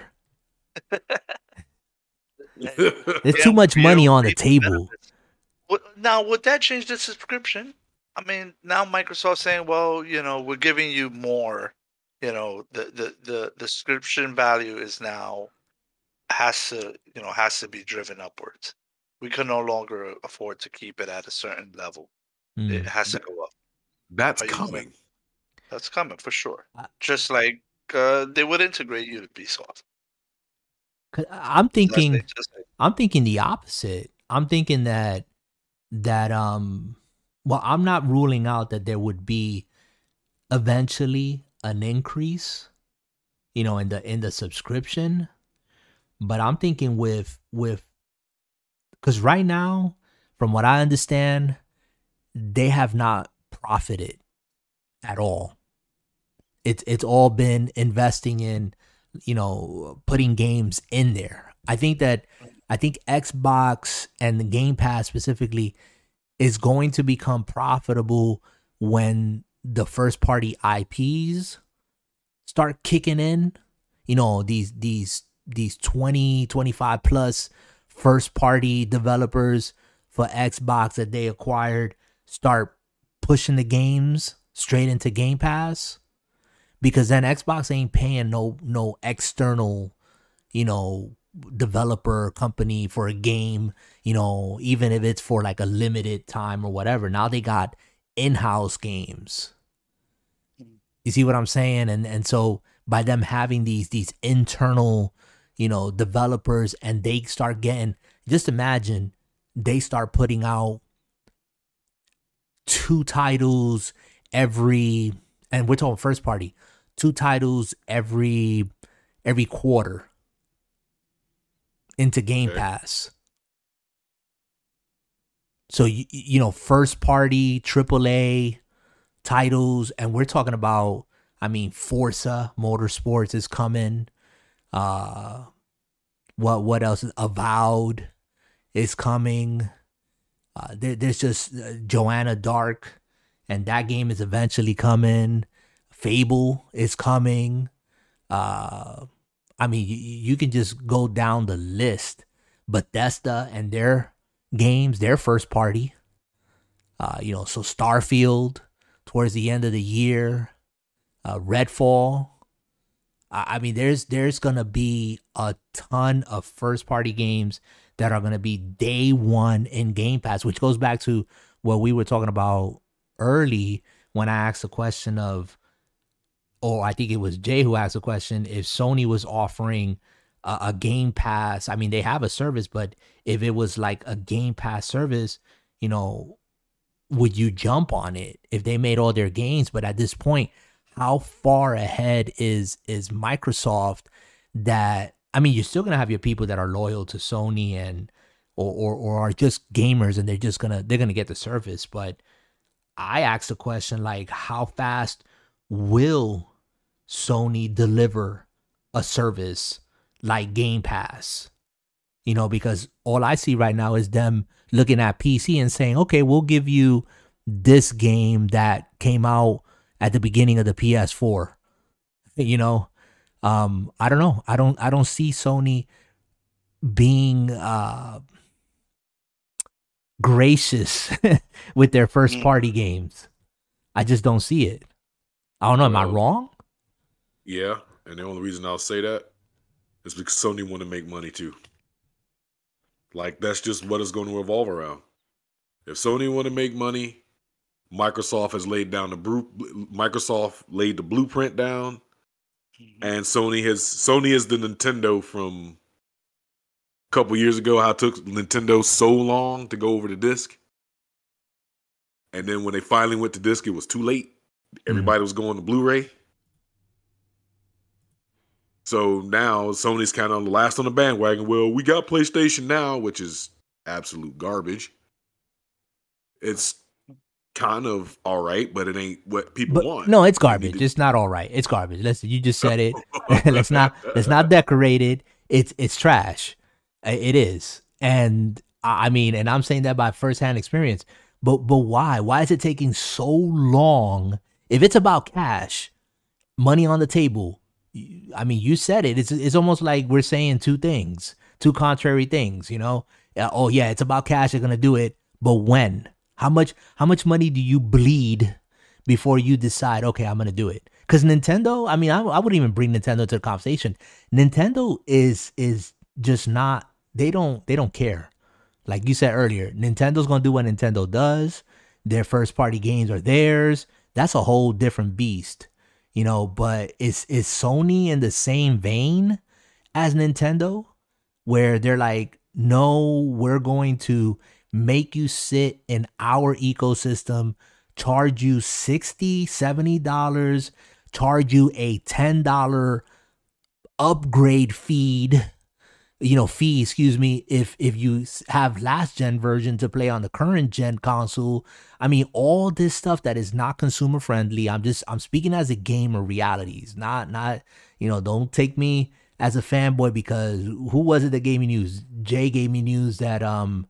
There's too much money on the table. Now, would that change the subscription? I mean, now Microsoft saying, well, you know, we're giving you more. You know, the the the, the subscription value is now has to you know has to be driven upwards. We can no longer afford to keep it at a certain level. Mm. It has to go up. That's coming. That's coming for sure. Just like uh, they would integrate you to Ubisoft. I'm thinking, I'm thinking the opposite. I'm thinking that that um, well, I'm not ruling out that there would be eventually an increase, you know, in the in the subscription, but I'm thinking with with because right now, from what I understand, they have not profited at all. It's it's all been investing in, you know, putting games in there. I think that I think Xbox and the Game Pass specifically is going to become profitable when the first party IPs start kicking in. You know, these these these 20, 25 plus first party developers for Xbox that they acquired start pushing the games straight into Game Pass because then Xbox ain't paying no no external, you know, developer company for a game, you know, even if it's for like a limited time or whatever. Now they got in-house games. You see what I'm saying? And and so by them having these these internal, you know, developers and they start getting just imagine they start putting out two titles every and we're talking first party, two titles every every quarter into Game okay. Pass. So you you know first party AAA titles and we're talking about I mean Forza Motorsports is coming. Uh what what else? Avowed is coming. Uh, there, there's just uh, Joanna Dark, and that game is eventually coming. Fable is coming. Uh, I mean, you, you can just go down the list. Bethesda and their games, their first party. Uh, you know, so Starfield towards the end of the year, uh, Redfall. I, I mean, there's there's gonna be a ton of first party games that are gonna be day one in Game Pass, which goes back to what we were talking about early when I asked the question of or I think it was Jay who asked the question if Sony was offering a, a, Game Pass. I mean, they have a service, but if it was like a Game Pass service, you know, would you jump on it if they made all their games? But at this point, how far ahead is is Microsoft that I mean, you're still gonna have your people that are loyal to Sony and or or, or are just gamers and they're just gonna they're gonna get the service. But I asked the question like, how fast will Sony deliver a service like Game Pass. You know, because all I see right now is them looking at PC and saying, okay, we'll give you this game that came out at the beginning of the PS4. You know, um, I don't know. I don't I don't see Sony being uh gracious with their first mm. party games. I just don't see it. I don't know. Am I wrong? Yeah, and the only reason I'll say that is because Sony want to make money too. Like that's just what it's going to revolve around. If Sony want to make money, Microsoft has laid down the bru- Microsoft laid the blueprint down, mm-hmm. and Sony has Sony is the Nintendo from a couple years ago. How it took Nintendo so long to go over the disc, and then when they finally went to disc, it was too late. Mm-hmm. Everybody mm-hmm. was going to Blu-ray. So now Sony's kind of the last on the bandwagon. Well, we got PlayStation now, which is absolute garbage. It's kind of all right, but it ain't what people but, want. No, it's garbage. To... It's not all right. It's garbage. Listen, you just said it. let's not let's not decorate it. It's it's trash. It is. And I mean, and I'm saying that by firsthand experience. But but why? Why is it taking so long? If it's about cash, money on the table, I mean, you said it. It's it's almost like we're saying two things, two contrary things. You know? Uh, oh yeah, it's about cash. They're gonna do it, but when? How much how much money do you bleed before you decide, okay, I'm gonna do it? Because Nintendo, I mean, I, I wouldn't even bring Nintendo to the conversation. Nintendo is is just not. They don't they don't care. Like you said earlier, Nintendo's gonna do what Nintendo does. Their first party games are theirs. That's a whole different beast, you know. But is is Sony in the same vein as Nintendo, where they're like, no, we're going to make you sit in our ecosystem, charge you 60 $70, charge you a $10 upgrade feed you know fee excuse me if if you have last gen version to play on the current gen console i mean all this stuff that is not consumer friendly i'm just i'm speaking as a gamer realities not not you know don't take me as a fanboy because who was it that gave me news jay gave me news that um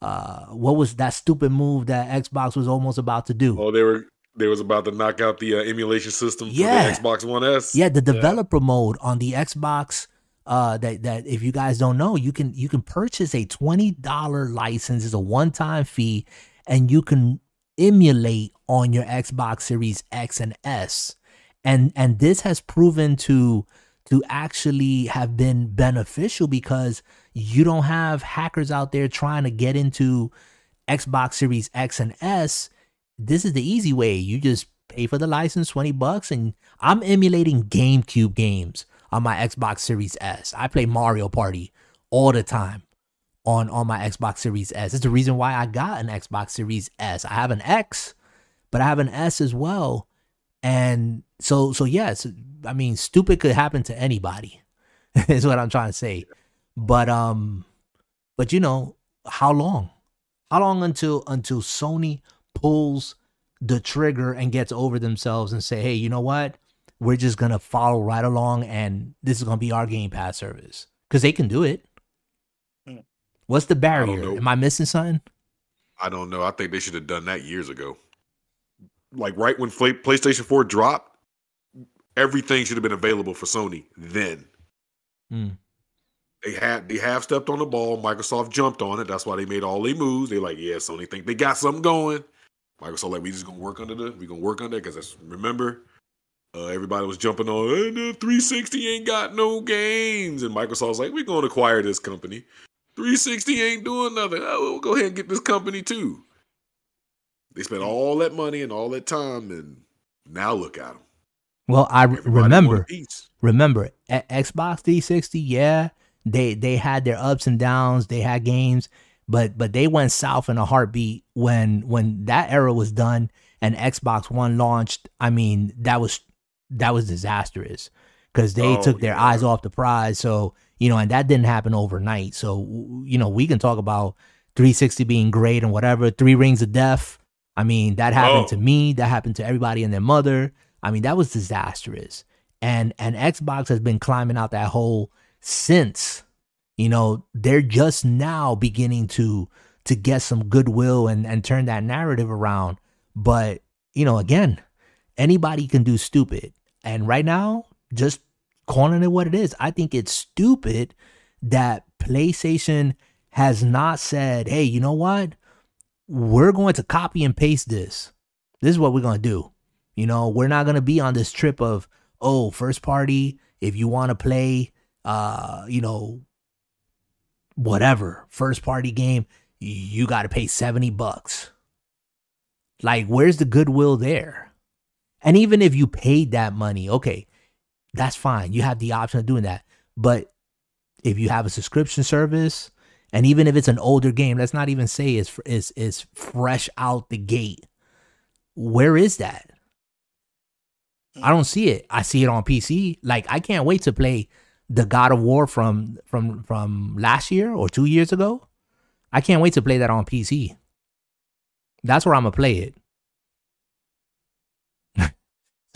uh what was that stupid move that xbox was almost about to do oh they were they was about to knock out the uh, emulation system yeah. for the xbox one s yeah the developer yeah. mode on the xbox uh, that that if you guys don't know, you can you can purchase a twenty dollar license. It's a one time fee, and you can emulate on your Xbox Series X and S, and and this has proven to to actually have been beneficial because you don't have hackers out there trying to get into Xbox Series X and S. This is the easy way. You just pay for the license, 20 bucks, and I'm emulating GameCube games on my Xbox Series S. I play Mario Party all the time on on my Xbox Series S. It's the reason why I got an Xbox Series S. I have an X, but I have an S as well. And so so yes, I mean stupid could happen to anybody. is what I'm trying to say. But um but you know, how long? How long until until Sony pulls the trigger and gets over themselves and say, "Hey, you know what? We're just gonna follow right along and this is gonna be our game pass service. Because they can do it. Hmm. what's the barrier? am i missing something? I don't know. I think they should have done that years ago. Like right when playstation 4 dropped everything should have been available for sony then. Hmm. they had they have stepped on the ball. Microsoft jumped on it. That's why they made all their moves. They're like yeah sony think they got something going. Microsoft like we just gonna work under the we gonna work under it because remember uh, everybody was jumping on, hey, the 360 ain't got no games. And Microsoft's like, we're going to acquire this company. 360 ain't doing nothing. Oh, we'll go ahead and get this company too. They spent all that money and all that time, and now look at them. Well, I Everybody remember, remember at Xbox 360, yeah, they they had their ups and downs. They had games, but but they went south in a heartbeat when when that era was done and Xbox One launched. I mean, that was that was disastrous because they oh, took their yeah. eyes off the prize. So, you know, and that didn't happen overnight. So, you know, we can talk about 360 being great and whatever. Three Rings of Death. I mean, that happened oh. to me. That happened to everybody and their mother. I mean, that was disastrous. And and Xbox has been climbing out that hole since. You know, they're just now beginning to to get some goodwill and and turn that narrative around. But, you know, again, anybody can do stupid. And right now, just calling it what it is, I think it's stupid that PlayStation has not said, hey, you know what? We're going to copy and paste this. This is what we're going to do. You know, we're not going to be on this trip of, oh, first party, if you want to play, uh, you know, whatever, first party game, you got to pay 70 bucks. Like, where's the goodwill there? And even if you paid that money, okay, that's fine. You have the option of doing that. But if you have a subscription service, and even if it's an older game, let's not even say it's is is fresh out the gate. Where is that? I don't see it. I see it on PC. Like I can't wait to play the God of War from from from last year or two years ago. I can't wait to play that on PC. That's where I'm gonna play it.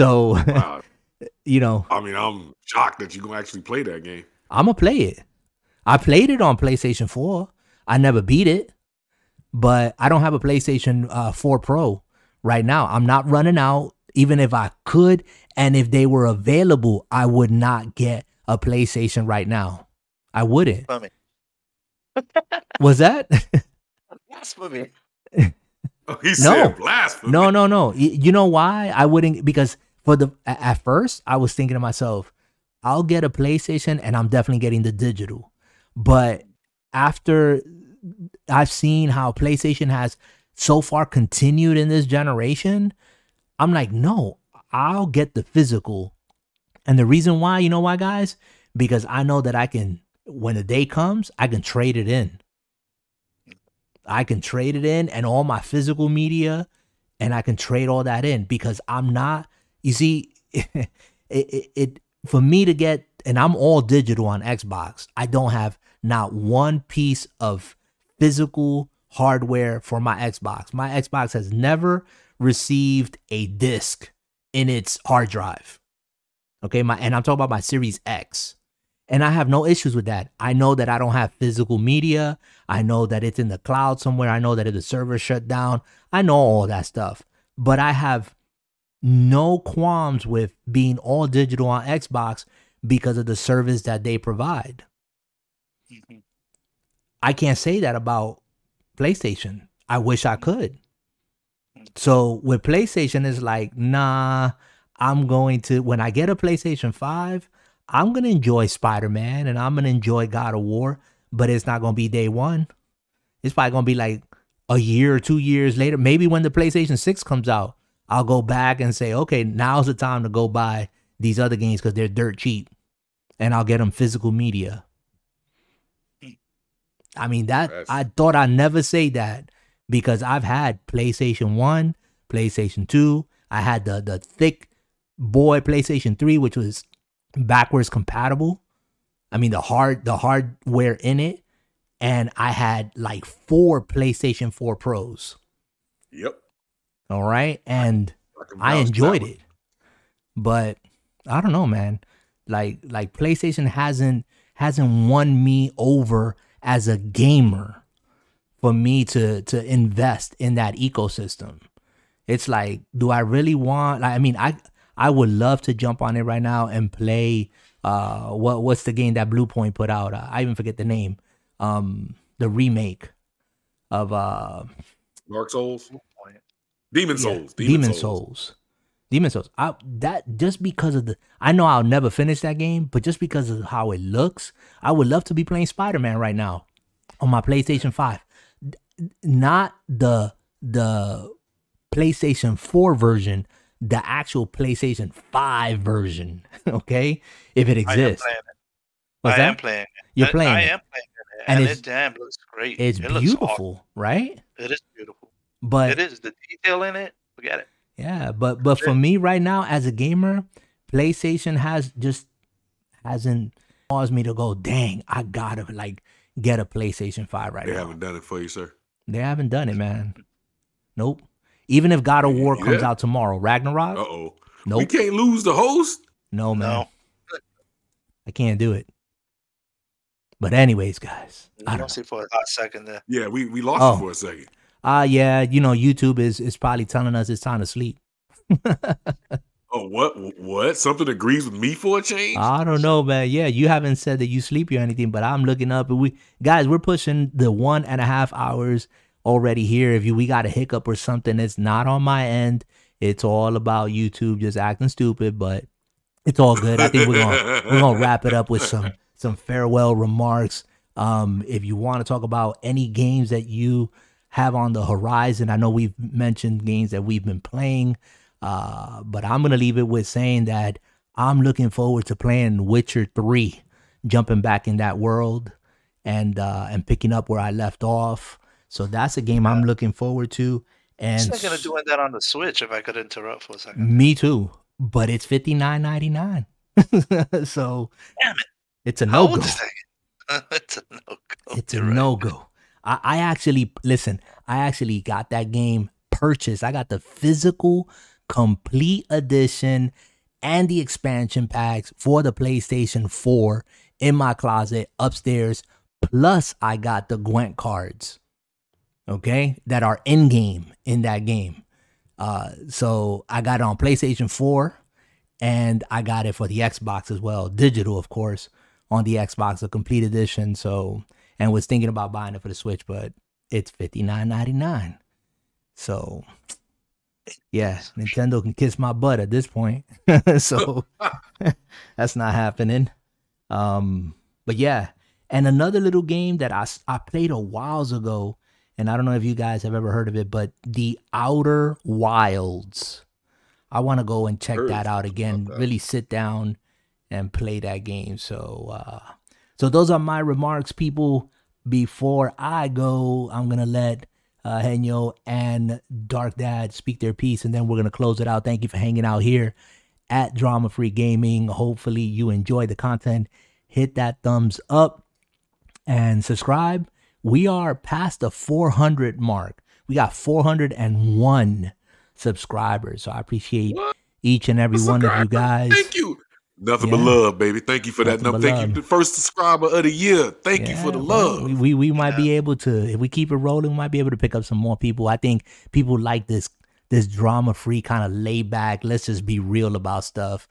So, wow. you know, I mean, I'm shocked that you gonna actually play that game. I'm gonna play it. I played it on PlayStation 4. I never beat it, but I don't have a PlayStation uh, 4 Pro right now. I'm not running out, even if I could, and if they were available, I would not get a PlayStation right now. I wouldn't. Was that? That's for me. He No. said blasphemy. No, no, no. You know why I wouldn't? Because for the at first I was thinking to myself, I'll get a PlayStation and I'm definitely getting the digital. But after I've seen how PlayStation has so far continued in this generation, I'm like, no, I'll get the physical. And the reason why, you know why, guys? Because I know that I can, when the day comes, I can trade it in. I can trade it in and all my physical media, and I can trade all that in because I'm not, you see, it, it, it for me to get, and I'm all digital on Xbox, I don't have not one piece of physical hardware for my Xbox. My Xbox has never received a disc in its hard drive. Okay, my and I'm talking about my Series X. And I have no issues with that. I know that I don't have physical media. I know that it's in the cloud somewhere. I know that if the server shut down, I know all that stuff. But I have no qualms with being all digital on Xbox because of the service that they provide. Mhm. I can't say that about PlayStation. I wish I could. So with PlayStation, it's like, nah, I'm going to, when I get a PlayStation 5, I'm going to enjoy Spider Man and I'm going to enjoy God of War, but it's not going to be day one. It's probably going to be like a year or two years later. Maybe when the PlayStation 6 comes out, I'll go back and say, okay, now's the time to go buy these other games because they're dirt cheap and I'll get them physical media. I mean, that That's- I thought I'd never say that because I've had PlayStation 1, PlayStation 2. I had the the thick boy PlayStation 3, which was backwards compatible. I mean the hard the hardware in it. And I had like four PlayStation 4 Pros. Yep. All right. And I enjoyed it. But I don't know, man. Like like PlayStation hasn't hasn't won me over as a gamer for me to to invest in that ecosystem. It's like, do I really want like I mean, I I would love to jump on it right now and play uh what what's the game that Bluepoint put out? Uh, I even forget the name. Um the remake of uh Dark Souls. Demon yeah, Souls, Demon, Souls. Demon Souls. I, that just because of the, I know I'll never finish that game, but just because of how it looks, I would love to be playing Spider Man right now on my PlayStation Five. Not the the PlayStation Four version, the actual PlayStation Five version. Okay, if it I am exists. playing. What's I that? am playing it. You're I- playing I, it. am playing it. And And, it's- it damn looks great. It's it looks awesome. beautiful, right? It is beautiful. But it is the detail in it. Forget it. Yeah, but but for me right now as a gamer, PlayStation has just hasn't caused me to go, dang, I gotta like get a PlayStation 5 right They now. They haven't done it for you, sir. They haven't done it, man. Nope. Even if God of War comes out tomorrow, Ragnarok, Uh oh. Nope. We nope. can't lose the host. No, man. No, I can't do it. But anyways, guys. I I don't don't see for a hot second there. Yeah, we, we lost Oh. you for a second. Ah, yeah, you know, YouTube is is probably telling us it's time to sleep. Oh, what? What? Something agrees with me for a change? I don't know, man. Yeah, you haven't said that you sleepy or anything, but I'm looking up and we guys, we're pushing the one and a half hours already here. If you we got a hiccup or something, it's not on my end. It's all about YouTube just acting stupid, but it's all good. I think we're gonna we're gonna wrap it up with some some farewell remarks. Um, if you want to talk about any games that you have on the horizon, I know we've mentioned games that we've been playing. Uh, but I'm gonna leave it with saying that I'm looking forward to playing Witcher Three, jumping back in that world, and uh, and picking up where I left off. So that's a game I'm looking forward to. And I'm thinking of s- doing that on the Switch if I could interrupt for a second. me too, but it's fifty nine ninety nine. so Damn it. it's a no go. it's a no go. It's a no go. I, I actually listen. I actually got that game purchased. I got the physical complete edition and the expansion packs for the PlayStation 4 in my closet upstairs. Plus, I got the Gwent cards, okay, that are in game in that game. Uh, so I got it on PlayStation 4 and I got it for the Xbox as well, digital, of course, on the Xbox, a complete edition. So, and was thinking about buying it for the Switch, but it's fifty nine ninety nine. So yeah, Nintendo can kiss my butt at this point. so that's not happening. Um, but yeah, and another little game that I I played a whiles ago, and I don't know if you guys have ever heard of it, but The Outer Wilds. I want to go and check that out again. Really sit down and play that game. So, uh, so those are my remarks, people. Before I go, I'm gonna let uh, Henyo and Dark Dad speak their piece, and then we're gonna close it out. Thank you for hanging out here at Drama Free Gaming. Hopefully, you enjoy the content. Hit that thumbs up and subscribe. We are past the 400 mark. We got 401 subscribers. So I appreciate What? each and every one of you guys. Thank you. Nothing but love, baby. Thank you for that. Nothing No, but thank love. you, the first subscriber of the year. Thank you for the love. We, we we might be able to if we keep it rolling, we might be able to pick up some more people. I think people like this this drama free kind of laid back. Let's just be real about stuff,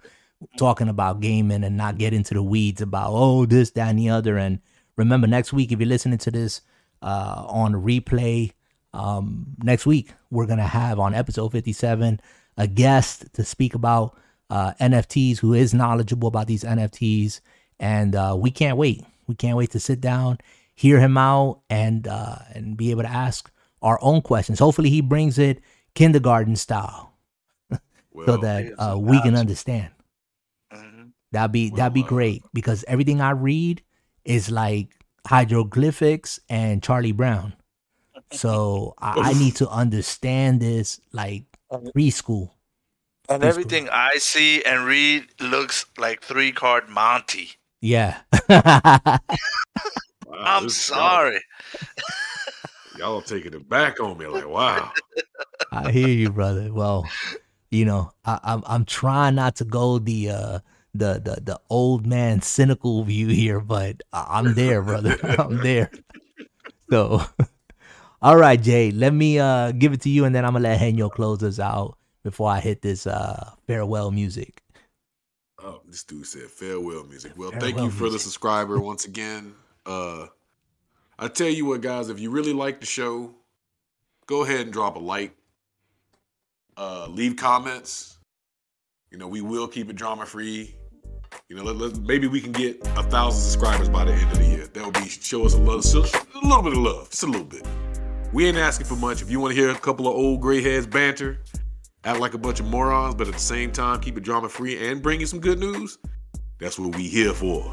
talking about gaming and not get into the weeds about oh this that and the other. And remember next week if you're listening to this uh, on replay, um, next week we're gonna have on episode 57 a guest to speak about uh, NFTs who is knowledgeable about these NFTs, and uh, we can't wait. We can't wait to sit down, hear him out, and uh, and be able to ask our own questions. Hopefully, he brings it kindergarten style Well, so that uh, we can understand. Mhm. That'd be that'd be uh, great because everything I read is like hieroglyphics and Charlie Brown. So I, I need to understand this like preschool. And Preschool. everything I see and read looks like three card Monte. Yeah. wow, I'm sorry. y'all- sorry. Y'all, taking it back on me. Like, wow. I hear you, brother. Well, you know, I, I'm I'm trying not to go the uh the the the old man cynical view here, but I- I'm there, brother. I'm there. So, all right, Jay, let me uh give it to you, and then I'm gonna let Henyo close us out before I hit this uh farewell music. Oh, this dude said farewell music. Well, Farewell thank you for the subscriber once again. Uh I tell you what, guys, if you really like the show, go ahead and drop a like. Uh leave comments. You know, we will keep it drama free. You know, let, let, maybe we can get a thousand subscribers by the end of the year. That would be show us a little, a little bit of love, just a little bit. We ain't asking for much. If you want to hear a couple of old gray heads banter, act like a bunch of morons, but at the same time keep it drama free and bring you some good news, that's what we here for.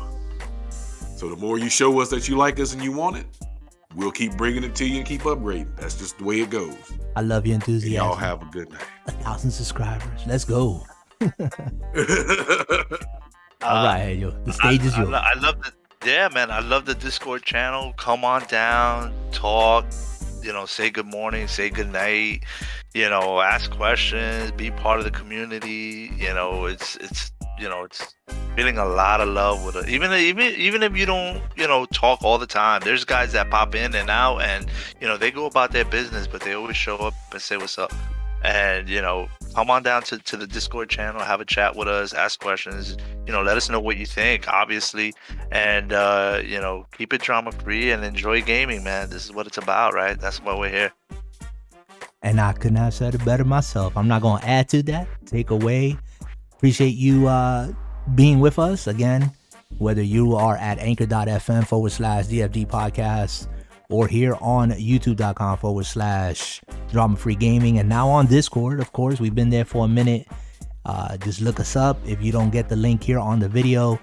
So the more you show us that you like us and you want it, we'll keep bringing it to you and keep upgrading. That's just the way it goes. I love your And enthusiasm. y'all have a good night. a thousand subscribers. Let's go. night. All Uh, right, Henyo, the stage I, is I, yours. lo- I love the yeah, man. I love the Discord channel. Come on down, talk. You know, say good morning, say good night. You know, ask questions, be part of the community. You know, it's it's you know it's feeling a lot of love with it. Even even even if you don't you know talk all the time, there's guys that pop in and out, and you know they go about their business, but they always show up and say what's up. And you know, come on down to, to the Discord channel, have a chat with us, ask questions. You know, let us know what you think, obviously, and uh, you know, keep it drama free and enjoy gaming, man. This is what it's about, right? That's why we're here. and I couldn't have said it better myself. I'm not going to add to that, take away. Appreciate you uh, being with us again, whether you are at anchor.fm forward slash DFD podcast or here on youtube.com forward slash drama free gaming. And now on Discord, of course, we've been there for a minute. Uh, just look us up. If you don't get the link here on the video,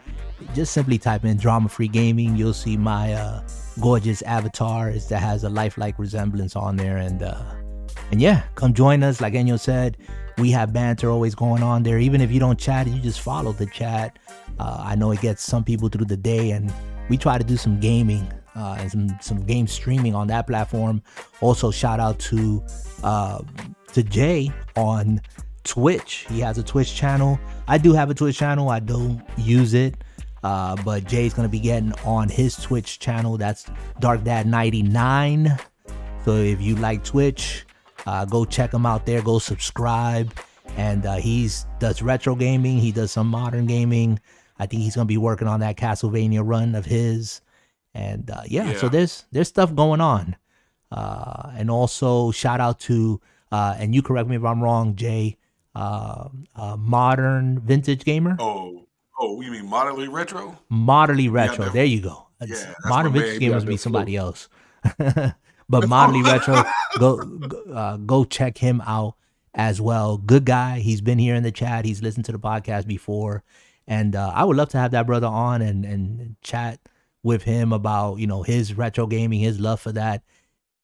just simply type in drama free gaming. You'll see my uh, gorgeous avatar that has a lifelike resemblance on there. And, uh, and yeah, come join us. Like Enyo said, we have banter always going on there. Even if you don't chat, you just follow the chat. Uh, I know it gets some people through the day, and we try to do some gaming uh, and some some game streaming on that platform. Also, shout out to uh, to Jay on Twitch. He has a Twitch channel. I do have a Twitch channel. I don't use it. Uh, but Jay's gonna be getting on his Twitch channel. That's Dark Dad 99. So if you like Twitch, uh, go check him out there. Go subscribe. And uh, he's does retro gaming. He does some modern gaming. I think he's gonna be working on that Castlevania run of his. And uh, yeah, so there's there's stuff going on. Uh, and also shout out to uh, and you correct me if I'm wrong, Jay. Uh, uh, modern vintage gamer. Oh, oh, you mean moderately retro? Moderately retro. there you go. Yeah, modern vintage man. Gamers got be somebody else. but moderately retro, go go, uh, go check him out as well. Good guy. He's been here in the chat. He's listened to the podcast before, and uh, I would love to have that brother on and and chat with him about you know his retro gaming, his love for that.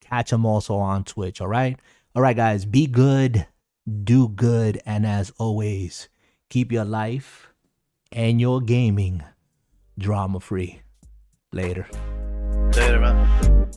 Catch him also on Twitch. All right, all right, guys. Be good, do good, and as always, keep your life and your gaming drama free. Later. Later, man.